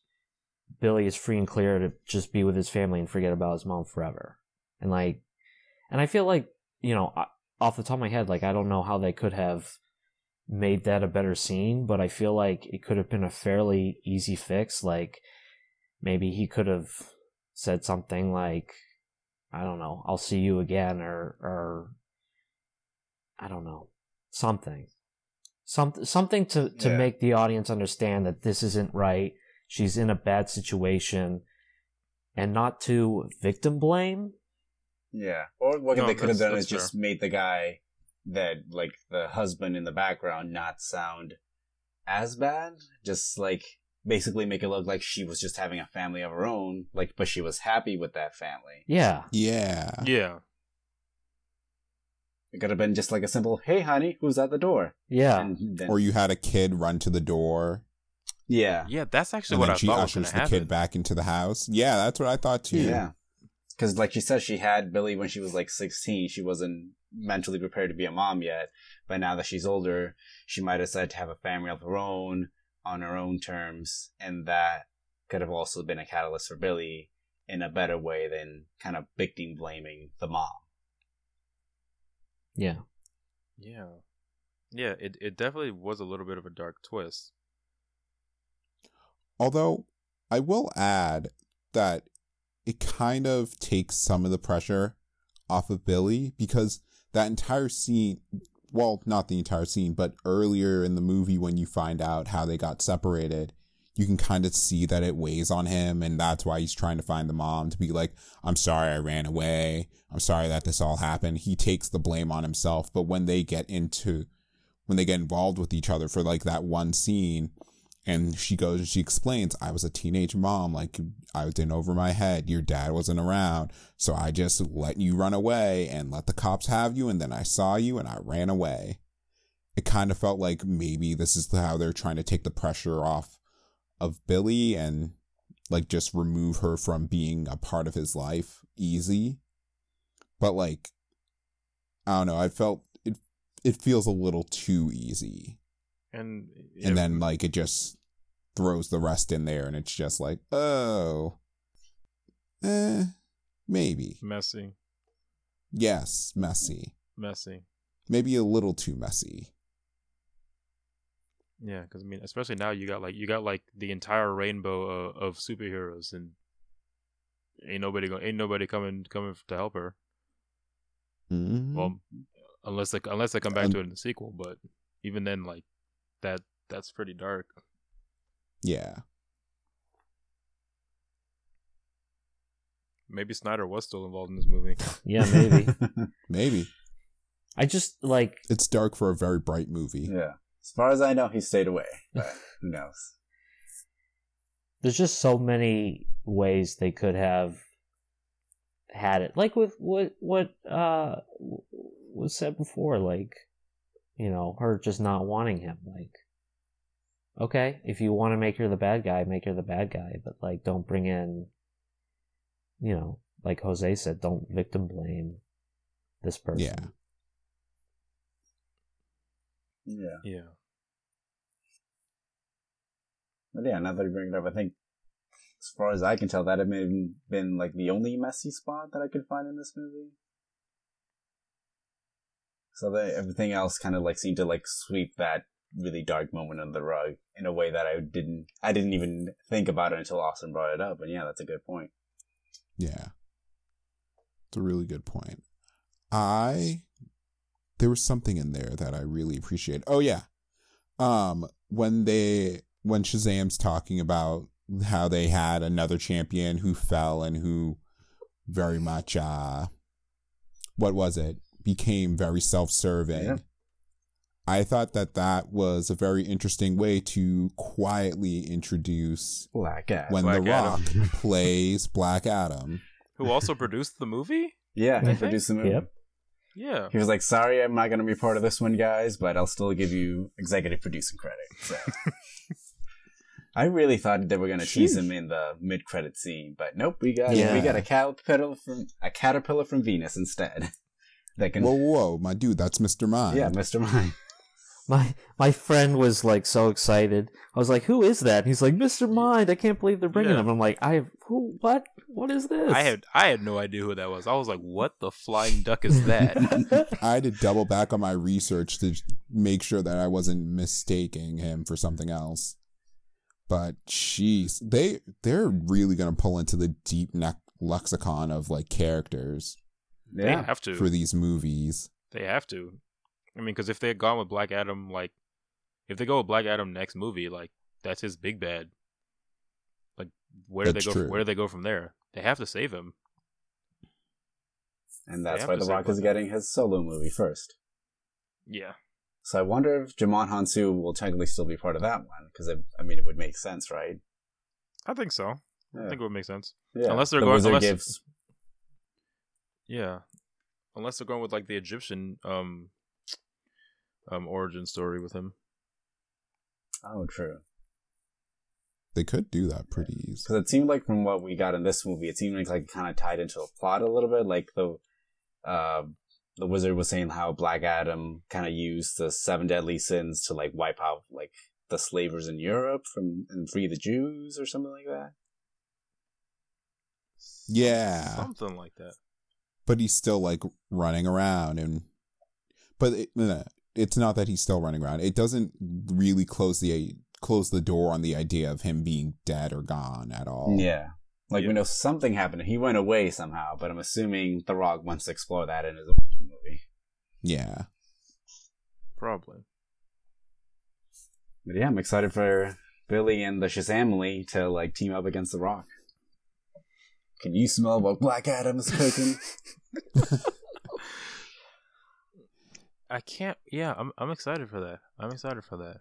Billy is free and clear to just be with his family and forget about his mom forever. And like, and I feel like, you know, off the top of my head, like, I don't know how they could have made that a better scene, but I feel like it could have been a fairly easy fix. Like, maybe he could have said something like, I don't know, I'll see you again, or, or, I don't know, something some, something to, to Yeah. make the audience understand that this isn't right. She's in a bad situation and not to victim blame. Yeah. Or what No, they could have done is that's just made the guy that like the husband in the background not sound as bad. Just like basically make it look like she was just having a family of her own, like but she was happy with that family. Yeah. Yeah. yeah It could have been just like a simple, "Hey, honey, who's at the door?" Yeah. And then, Or you had a kid run to the door yeah, yeah that's actually and what then i she thought ushers to the happen kid back into the house. Yeah, that's what I thought too. yeah. Because like she says she had Billy when she was like sixteen. She wasn't mentally prepared to be a mom yet, but now that she's older, she might decide to have a family of her own on her own terms, and that could have also been a catalyst for Billy in a better way than kind of victim blaming the mom. Yeah. yeah yeah it, it definitely was a little bit of a dark twist Although I will add that it kind of takes some of the pressure off of Billy because that entire scene, well, not the entire scene, but earlier in the movie when you find out how they got separated, you can kind of see that it weighs on him and that's why he's trying to find the mom to be like i'm sorry i ran away. I'm sorry that this all happened. He takes the blame on himself but when they get into when they get involved with each other for like that one scene and she goes and she explains i was a teenage mom like i was in over my head. Your dad wasn't around. So i just let you run away and let the cops have you and then i saw you and i ran away. It kind of felt like maybe this is how they're trying to take the pressure off of billy and like just remove her from being a part of his life easy. But like i don't know i felt it it feels a little too easy And and then like it just throws the rest in there and it's just like oh eh maybe messy, yes messy messy. maybe a little too messy Yeah, because I mean, especially now you got like you got like the entire rainbow of, of superheroes, and ain't nobody going, ain't nobody coming coming to help her. Mhm. Well, unless they unless they come back Um, to it in the sequel, but even then, like that that's pretty dark. yeah Maybe Snyder was still involved in this movie. Yeah, maybe. maybe I just like it's dark for a very bright movie yeah. As far as I know, he stayed away, but who knows? there's just so many ways they could have had it like with what what uh was said before like you know her just not wanting him like okay if you want to make her the bad guy make her the bad guy but like don't bring in you know like jose said don't victim blame this person yeah Yeah. Yeah, But yeah, now that you bring it up, I think as far as I can tell, that had been, been like the only messy spot that I could find in this movie. So everything else kind of like seemed to like sweep that really dark moment under the rug in a way that I didn't I didn't even think about it until Austin brought it up. And yeah, that's a good point. Yeah. It's a really good point. I there was something in there that I really appreciate. Oh yeah. Um when they when Shazam's talking about how they had another champion who fell and who very much uh what was it? Became very self-serving. Yeah. I thought that that was a very interesting way to quietly introduce Black Adam. when Black The Rock Adam. plays Black Adam. who also produced the movie? yeah, he produced the movie. Yep. Yeah, He was like, "Sorry, I'm not going to be part of this one, guys, but I'll still give you executive producing credit." So. I really thought they were going to tease him in the mid-credit scene, but nope. We got Yeah. we got a caterpillar from a caterpillar from Venus instead. That can, Whoa, whoa, my dude, that's Mr. Mind. yeah, Mister Mime. My my friend was like so excited. I was like, "Who is that?" And he's like, "Mr. Mind." I can't believe they're bringing Yeah. him. I'm like, "I have who? What? What is this?" I had I had no idea who that was. I was like, "What the flying duck is that?" I had to double back on my research to make sure that I wasn't mistaking him for something else. But jeez, they they're really gonna pull into the deep neck lexicon of like characters They have to. for these movies. They have to. I mean, because if they had gone with Black Adam, like, if they go with Black Adam next movie, like, that's his big bad. Like, where do they go? true. Where do they go from there? They have to save him. and that's why The Rock is getting his solo movie first. Yeah, So I wonder if Djimon Hounsou will technically still be part of that one because I mean it would make sense, right? I think so. Yeah. I think it would make sense. Yeah. unless they're the going- Wizard unless- gives Yeah, unless they're going with like the Egyptian um um origin story with him. Oh, true. They could do that pretty easy. Because it seemed like from what we got in this movie, it seemed like, like kind of tied into a plot a little bit. Like the uh, the wizard was saying how Black Adam kind of used the seven deadly sins to like wipe out like the slavers in Europe from and free the Jews or something like that. Yeah. something like that. But he's still like running around and but it, no, it's not that he's still running around. It doesn't really close the close the door on the idea of him being dead or gone at all. Yeah. Like Yeah. we know something happened. He went away somehow, but I'm assuming The Rock wants to explore that in his own movie. Yeah. Probably. But yeah, I'm excited for Billy and the Shazamily to like team up against the Rock. Can you smell what Black Adam is cooking? I can't. Yeah, I'm. I'm excited for that. I'm excited for that.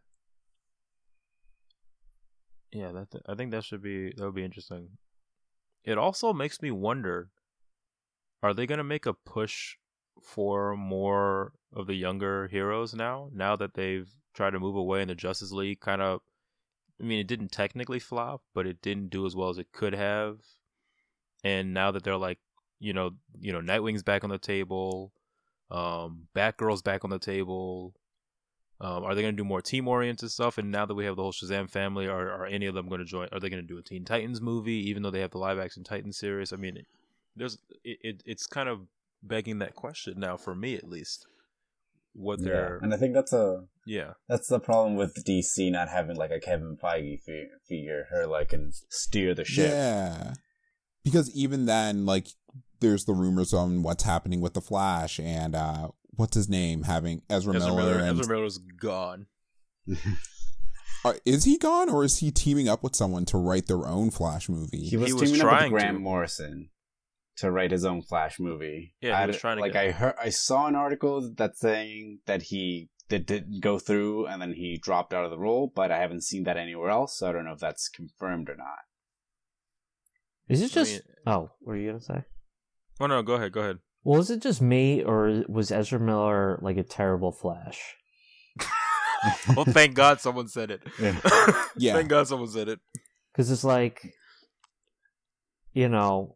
Yeah, that. I think that should be. That would be interesting. It also makes me wonder: Are they gonna make a push for more of the younger heroes now? Now that they've tried to move away in the Justice League, kind of. I mean, it didn't technically flop, but it didn't do as well as it could have. And now that they're like, you know, you know, Nightwing's back on the table um, Batgirl's back on the table. Um, are they going to do more team oriented stuff? And now that we have the whole Shazam family, are, are any of them going to join? Are they going to do a Teen Titans movie, even though they have the live action Titans series? I mean, there's it, it, it's kind of begging that question now for me at least. What they're yeah. and I think that's a yeah that's the problem with DC not having like a Kevin Feige figure or like and steer the ship. Yeah, because even then, like there's the rumors on what's happening with the Flash and uh, what's his name having Ezra, Ezra Miller. Miller and, Ezra Miller's gone. uh, is he gone or is he teaming up with someone to write their own Flash movie? He was, He was teaming up trying with Grant to. Morrison to write his own Flash movie. Yeah, he I was trying to like get- I heard I saw an article that saying that he that didn't go through and then he dropped out of the role, but I haven't seen that anywhere else, so I don't know if that's confirmed or not. Is it I just? mean- oh, what are you gonna say? Oh no, go ahead, go ahead. Well, is it just me, or was Ezra Miller like a terrible Flash? well, thank God someone said it. Yeah. Yeah. Thank God someone said it. Because it's like, you know,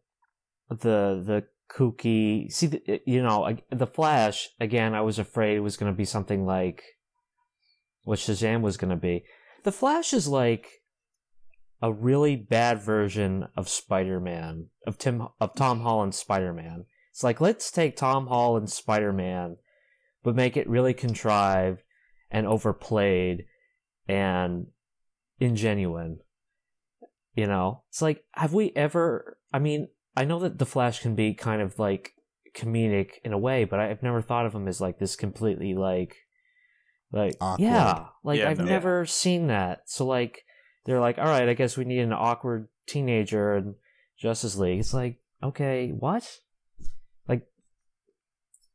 the the kooky. See, the, you know, like, the Flash again. I was afraid it was going to be something like what Shazam was going to be. The Flash is like a really bad version of Spider Man of Tim of Tom Holland's Spider Man. It's like let's take Tom Holland's Spider Man, but make it really contrived and overplayed and ingenuine. You know, it's like, have we ever? I mean, I know that the Flash can be kind of like comedic in a way, but I've never thought of him as like this completely like, like Awkward. yeah, like Yeah, I've no. never seen that. So like, they're like, all right, I guess we need an awkward teenager in Justice League. It's like, okay, what? Like,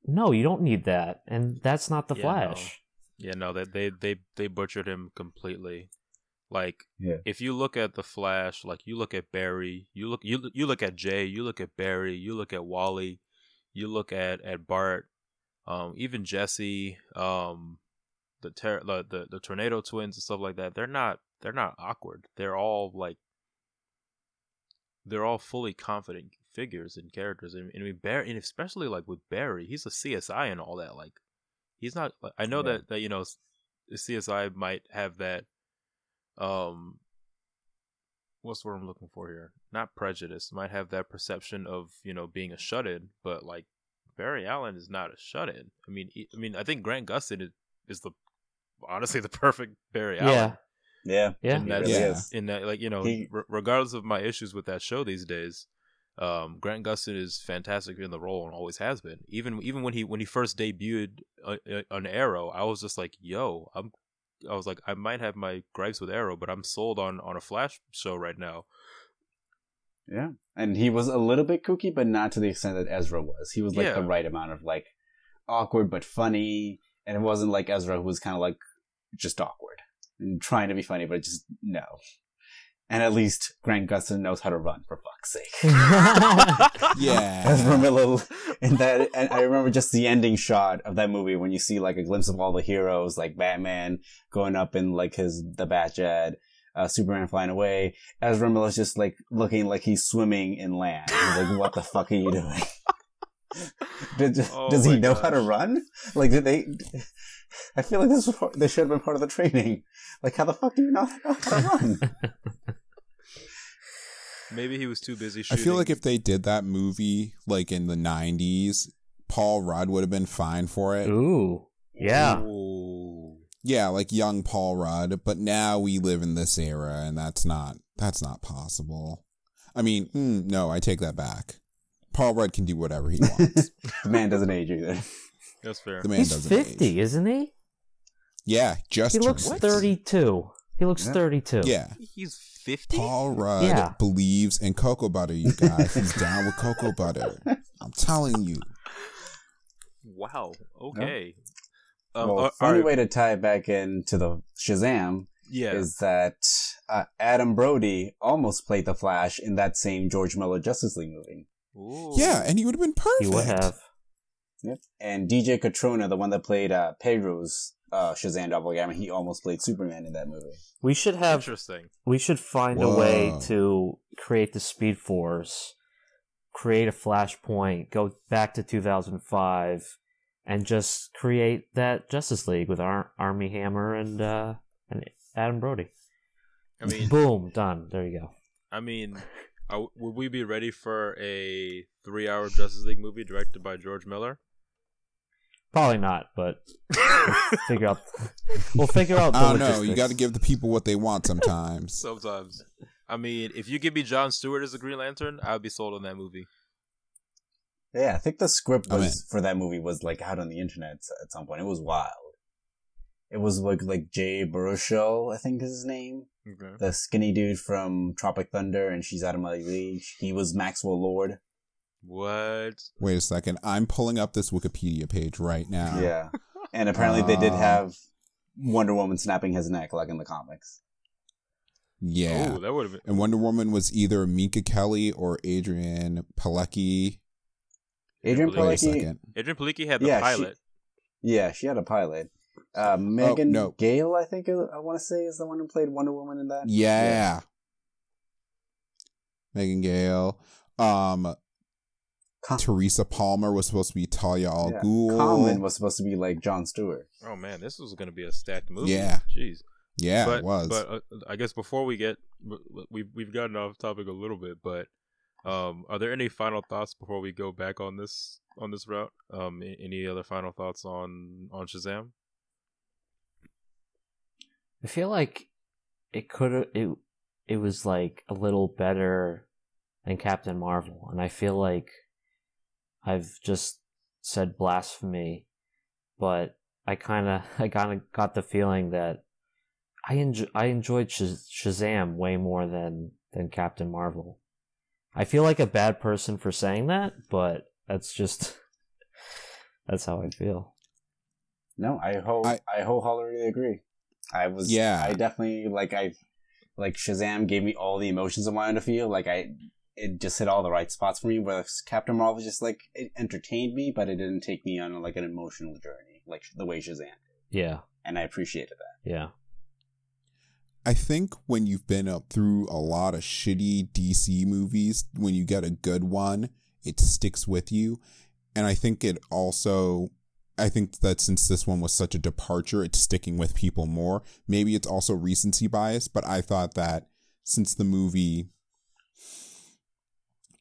no, you don't need that, and that's not the Yeah, Flash. Yeah, no, they they they they butchered him completely. Like Yeah. if you look at the Flash, like you look at Barry, you look you you look at Jay, you look at Barry, you look at Wally, you look at at Bart, um, even Jesse, um, the ter- the, the the tornado twins and stuff like that. They're not they're not awkward. They're all like they're all fully confident figures and characters. And, and I mean Barry, and especially like with Barry, he's a CSI and all that. Like he's not. I know Yeah. that that you know the CSI might have that um what's the word I'm looking for here? Not prejudice. Might have that perception of, you know, being a shut in, but like Barry Allen is not a shut in. I mean he, I mean I think Grant Gustin is, is the honestly the perfect Barry Yeah, Allen. Yeah. yeah, In He that, really Yeah. in that like, you know, He- re- regardless of my issues with that show these days, um, Grant Gustin is fantastic in the role and always has been. Even even when he when he first debuted uh, uh, on Arrow, I was just like, "Yo, I'm." I was like, I might have my gripes with Arrow, but I'm sold on on a Flash show right now. Yeah. And he was a little bit kooky, but not to the extent that Ezra was. He was like Yeah. the right amount of like awkward but funny. And it wasn't like Ezra who was kind of like just awkward and trying to be funny, but just no. And at least Grant Gustin knows how to run, for fuck's sake. Yeah. Ezra Miller and that and I remember just the ending shot of that movie when you see like a glimpse of all the heroes like Batman going up in like his the Batjet, uh, Superman flying away. Ezra Miller's just like looking like he's swimming in land. He's like, what the fuck are you doing? Did, Oh does he my know how to run? Like, did they? I feel like this was part, this should have been part of the training. Like, how the fuck do you know how to run? Maybe he was too busy I feel like if they did that movie like in the 90s, Paul Rudd would have been fine for it. Ooh, yeah. Ooh. Yeah, like young Paul Rudd, but now we live in this era and that's not that's not possible. I mean, mm, no, I take that back. Paul Rudd can do whatever he wants. the man doesn't age either. That's fair. The man He's doesn't fifty, age. isn't he? Yeah, just He looks turned- thirty-two. He looks Yeah. 32. Yeah. He's fifty. Paul Rudd Yeah. believes in cocoa butter, you guys. He's down with cocoa butter. I'm telling you. Wow. Okay. Um, well, uh, funny alright, way to tie it back into the Shazam Yeah. is that uh, Adam Brody almost played the Flash in that same George Miller Justice League movie. Ooh. Yeah, and he would have been perfect. He would have. Yep. And DJ Cotrona, the one that played uh, Pedro's uh, Shazam doppelganger, he almost played Superman in that movie. We should have Interesting. we should find a way to create the Speed Force, create a Flashpoint, go back to 2005, and just create that Justice League with Ar- Armie Hammer and uh, and Adam Brody. I mean, Boom, done. There you go. I mean, are, would we be ready for a three-hour Justice League movie directed by George Miller? Probably not, but figure out. We'll figure out. The I don't know. You got to give the people what they want sometimes. Sometimes. I mean, if you give me John Stewart as the Green Lantern, I'd be sold on that movie. Yeah, I think the script I'm was for that movie was like out on the internet at some point. It was wild. It was like like Jay Baruchel, I think is his name, Okay. the skinny dude from Tropic Thunder, and she's out of my league. He was Maxwell Lord. What? Wait a second. I'm pulling up this Wikipedia page right now. Yeah, and apparently they did Uh, have Wonder Woman snapping his neck like in the comics. Yeah. Oh, that would have been. And Wonder Woman was either Minka Kelly or Adrianne Palicki. Adrianne Wait a Wait a Palicki. Adrianne Palicki had the Yeah, she- pilot. yeah, she had a pilot. Uh, Megan no. Gale, I think I want to say is the one who played Wonder Woman in that. Yeah. Megan Gale. Um, Com- Teresa Palmer was supposed to be Talia al yeah. Ghul. Common was supposed to be like John Stewart. Oh man, this was going to be a stacked movie. Yeah. Jeez. yeah, but, it was. But uh, I guess before we get, we've we've gotten off topic a little bit, but um, are there any final thoughts before we go back on this on this route? Um, any other final thoughts on on Shazam? I feel like it could have it it was like a little better than Captain Marvel, and I feel like I've just said blasphemy, but I kind of I kind of got the feeling that I enjoy I enjoyed Shaz- Shazam way more than than Captain Marvel. I feel like a bad person for saying that, but that's just that's how I feel. No, I ho I- I, wholeheartedly agree. I was Yeah. I definitely like I like Shazam gave me all the emotions I wanted to feel. Like I it just hit all the right spots for me. Whereas Captain Marvel just like it entertained me, but it didn't take me on like an emotional journey like the way Shazam. did. Yeah, And I appreciated that. yeah. I think when you've been up through a lot of shitty DC movies, when you get a good one, it sticks with you. And I think it also, I think that since this one was such a departure, it's sticking with people more. Maybe it's also recency bias, but I thought that since the movie,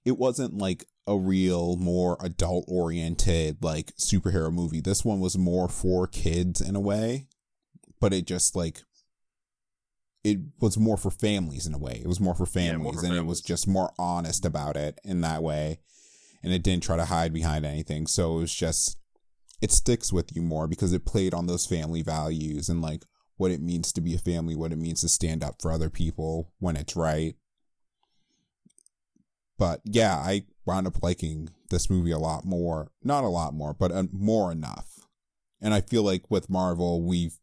it wasn't like a real, more adult oriented, like superhero movie. This one was more for kids in a way, but it just like, it was more for families in a way. It was more for Yeah, families, more for and it was just more honest about it in that way. And it didn't try to hide behind anything. So it was just, it sticks with you more because it played on those family values and like what it means to be a family, what it means to stand up for other people when it's right. But yeah, I wound up liking this movie a lot more. Not a lot more, but uh, more enough. And I feel like with Marvel, we've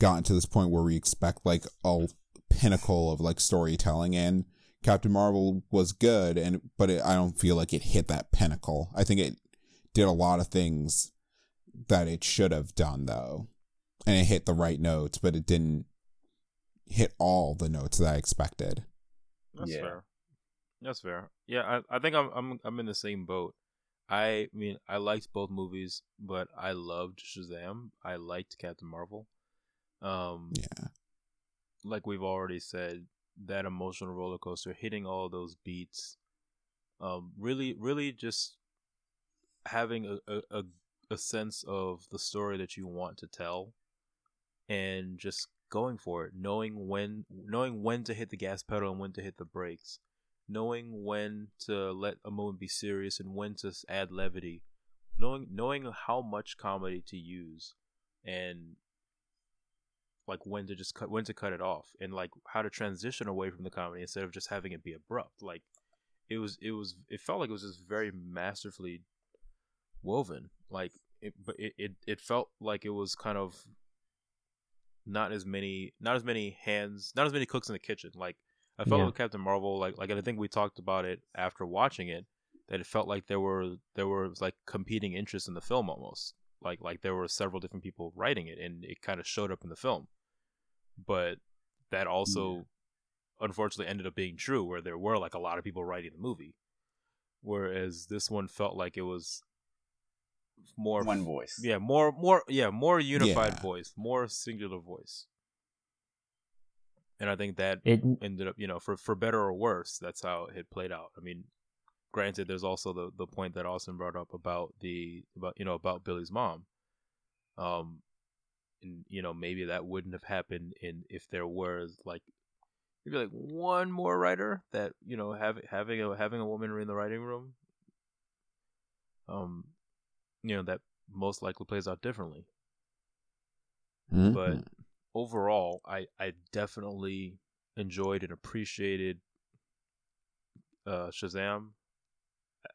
gotten to this point where we expect like a pinnacle of like storytelling and Captain Marvel was good and but it, I don't feel like it hit that pinnacle. I think it did a lot of things that it should have done though. And it hit the right notes, but it didn't hit all the notes that I expected. That's Yeah. fair. That's fair. Yeah, I, I think I'm I'm I'm in the same boat. I mean, I liked both movies, but I loved Shazam. I liked Captain Marvel. Um, Yeah. like we've already said, that emotional roller coaster, hitting all those beats, um, really, really just having a, a, a, a sense of the story that you want to tell, and just going for it, knowing when, knowing when to hit the gas pedal and when to hit the brakes, knowing when to let a moment be serious and when to add levity, knowing knowing how much comedy to use, and like when to just cut when to cut it off and like how to transition away from the comedy instead of just having it be abrupt. Like it was it was it felt like it was just very masterfully woven. Like it but it, it it felt like it was kind of not as many not as many hands not as many cooks in the kitchen. Like i felt Yeah. with captain marvel like like i think we talked about it after watching it that it felt like there were there were like competing interests in the film almost like like there were several different people writing it and it kind of showed up in the film but that also unfortunately ended up being true where there were like a lot of people writing the movie whereas this one felt like it was more One voice. yeah more more yeah more unified Yeah. voice more singular voice and i think that It ended up you know for for better or worse that's how it played out. I mean granted there's also the the point that austin brought up about the about you know about billy's mom. Um and you know maybe that wouldn't have happened in if there was like maybe like one more writer that you know have, having a having a woman in the writing room um you know that most likely plays out differently. Mhm. but overall i i definitely enjoyed and appreciated uh shazam.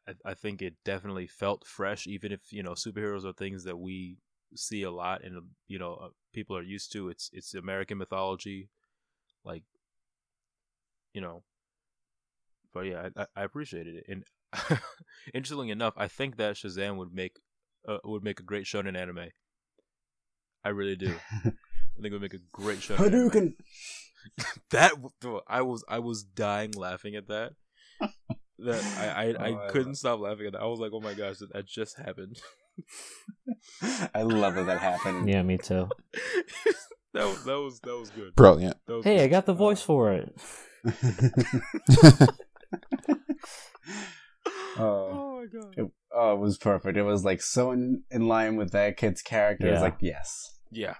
I, I think it definitely felt fresh even if you know superheroes are things that we see a lot and you know uh, people are used to it's it's american mythology like you know. But yeah i, I appreciated it and interestingly enough i think that shazam would make uh, would make a great shonen anime. I really do i think it would make a great shonen anime. Hadouken! that w- I was I was dying laughing at that. That I I, I Oh, I couldn't love- stop laughing at that. I was like, oh my gosh, that, that just happened. I love that that happened. yeah, me too. that was that was that was good. Brilliant. That was Hey, good. I got the voice for it. oh, Oh my god. it, oh, it was perfect. It was like so in, in line with that kid's character. It was like, yes. Yeah.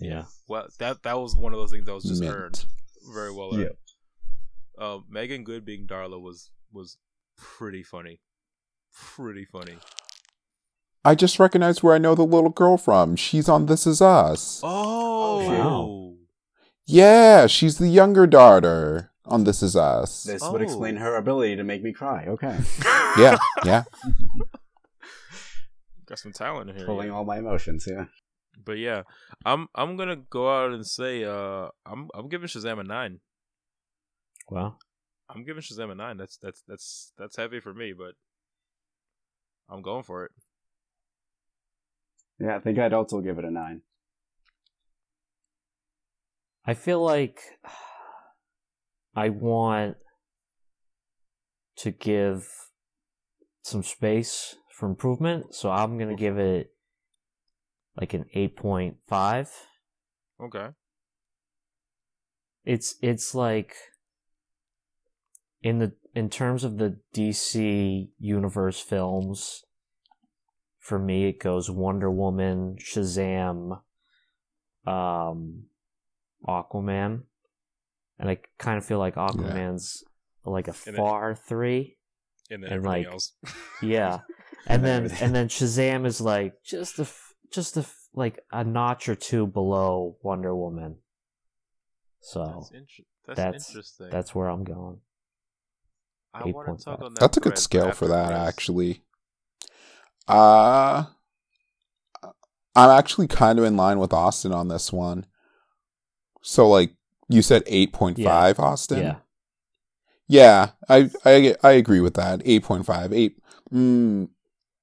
Yeah. Well, that that was one of those things that was just Mint. earned very well earned. Yeah. Um, Meagan Good being Darla was was pretty funny, pretty funny. I just recognized where I know the little girl from. She's on This Is Us. Oh, wow. Yeah, she's the younger daughter on This Is Us. This would Oh. explain her ability to make me cry. Okay. Yeah, yeah. got some talent in here. Pulling yeah. all my emotions, yeah. But yeah, I'm I'm gonna go out and say uh I'm I'm giving Shazam a nine. Wow. I'm giving Shazam a nine. That's that's that's that's heavy for me, but I'm going for it. Yeah, I think I'd also give it a nine. I feel like I want to give some space for improvement, so I'm going to give it like an 8.5. Okay. It's it's like in the in terms of the DC universe films for me it goes Wonder Woman, Shazam, um Aquaman. And I kind of feel like Aquaman's like a And then- far 3. And then And, everything like, else. Yeah. And then Everything. and then Shazam is like just a f- just a f- like a notch or two below Wonder Woman. So that's, inter- that's, that's- interesting. that's where I'm going. I want to 8.5. talk on that. That's a good scale for that, Chris. actually. Uh, I'm actually kind of in line with Austin on this one. So, like, you said 8.5, Austin? Yeah. Yeah, I, I, I agree with that. 8.5. 8, mm,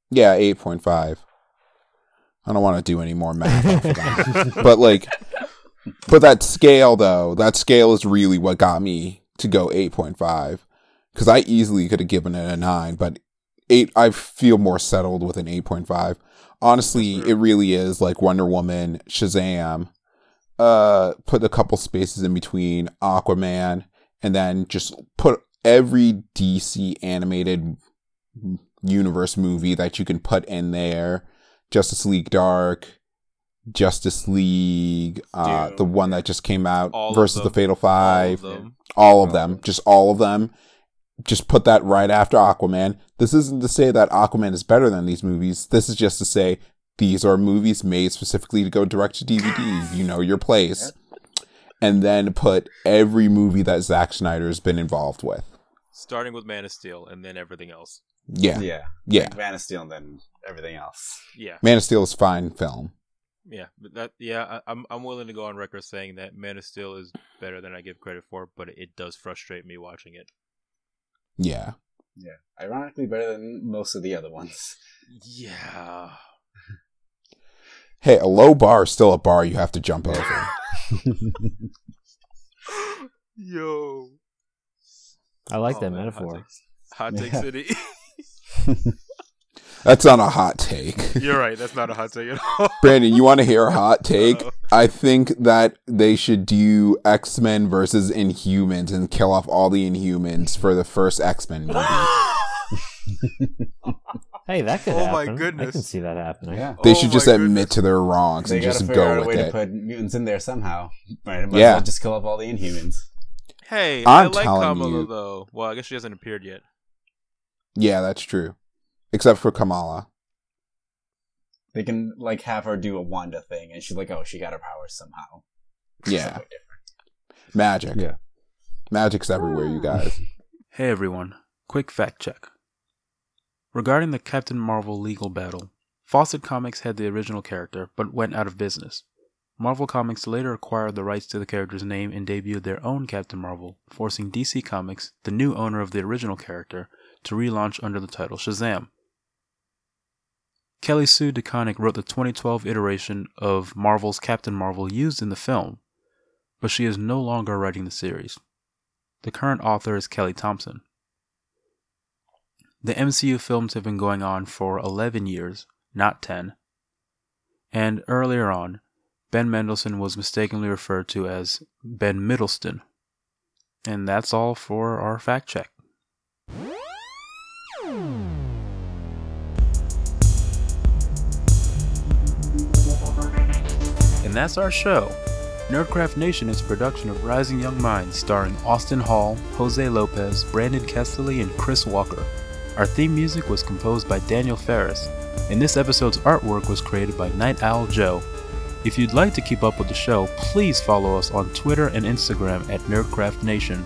yeah, 8.5. I don't want to do any more math of that. but, like, but that scale, though, that scale is really what got me to go 8.5 because I easily could have given it a nine, but eight, I feel more settled with an 8.5. Honestly, it really is like Wonder Woman, Shazam, uh, put a couple spaces in between Aquaman, and then just put every DC animated universe movie that you can put in there. Justice League Dark, Justice League, uh, Dude. the one that just came out All versus the Fatal All Five of them. all of them, of them. just all of them. Just put that right after Aquaman. This isn't to say that Aquaman is better than these movies. This is just to say these are movies made specifically to go direct to DVD. You know your place. And then put every movie that Zack Snyder has been involved with. Starting with Man of Steel and then everything else. Yeah. Yeah. Yeah. Like Man of Steel and then everything else. Yeah, Man of Steel is fine film. yeah, but that yeah, I, I'm I'm willing to go on record saying that Man of Steel is better than I give credit for, but it does frustrate me watching it. Yeah. Yeah. Ironically, better than most of the other ones. Yeah. Hey, a low bar is still a bar you have to jump over. Yo. I like Oh, that man, hot metaphor. takes. Hot Take Yeah. City. That's not a hot take. You're right. That's not a hot take at all. Brandon, you want to hear a hot take? Uh-oh. I think that they should do X Men versus Inhumans and kill off all the Inhumans for the first X Men movie. Hey, that could Oh happen. my goodness! I can see that happening. yeah. They Oh should my just goodness. admit to their wrongs They and just figure out go a with way to it. put mutants in there somehow. Right? Might Yeah. as well just kill off all the Inhumans. Hey, i I'm like telling Kamala you. though. Well, I guess she hasn't appeared yet. Yeah, that's true. Except for Kamala. They can like have her do a Wanda thing, and she's like, "Oh, she got her powers somehow." Yeah. Different. Magic. Yeah. Magic's everywhere, you guys. Hey everyone, quick fact check. Regarding the Captain Marvel legal battle, Fawcett Comics had the original character but went out of business. Marvel Comics later acquired the rights to the character's name and debuted their own Captain Marvel, forcing DC Comics, the new owner of the original character, to relaunch under the title Shazam. Kelly Sue DeConnick wrote the 2012 iteration of Marvel's Captain Marvel used in the film, but she is no longer writing the series. The current author is Kelly Thompson. The MCU films have been going on for 11 years, not 10. And earlier on, Ben Mendelsohn was mistakenly referred to as Ben Middleston. And that's all for our fact check. And that's our show. Nerdcraft Nation is a production of Rising Young Minds starring Austin Hall, Jose Lopez, Brandon Kesley, and Chris Walker. Our theme music was composed by Daniel Ferris, and this episode's artwork was created by Night Owl Joe. If you'd like to keep up with the show, please follow us on Twitter and Instagram at Nerdcraft Nation,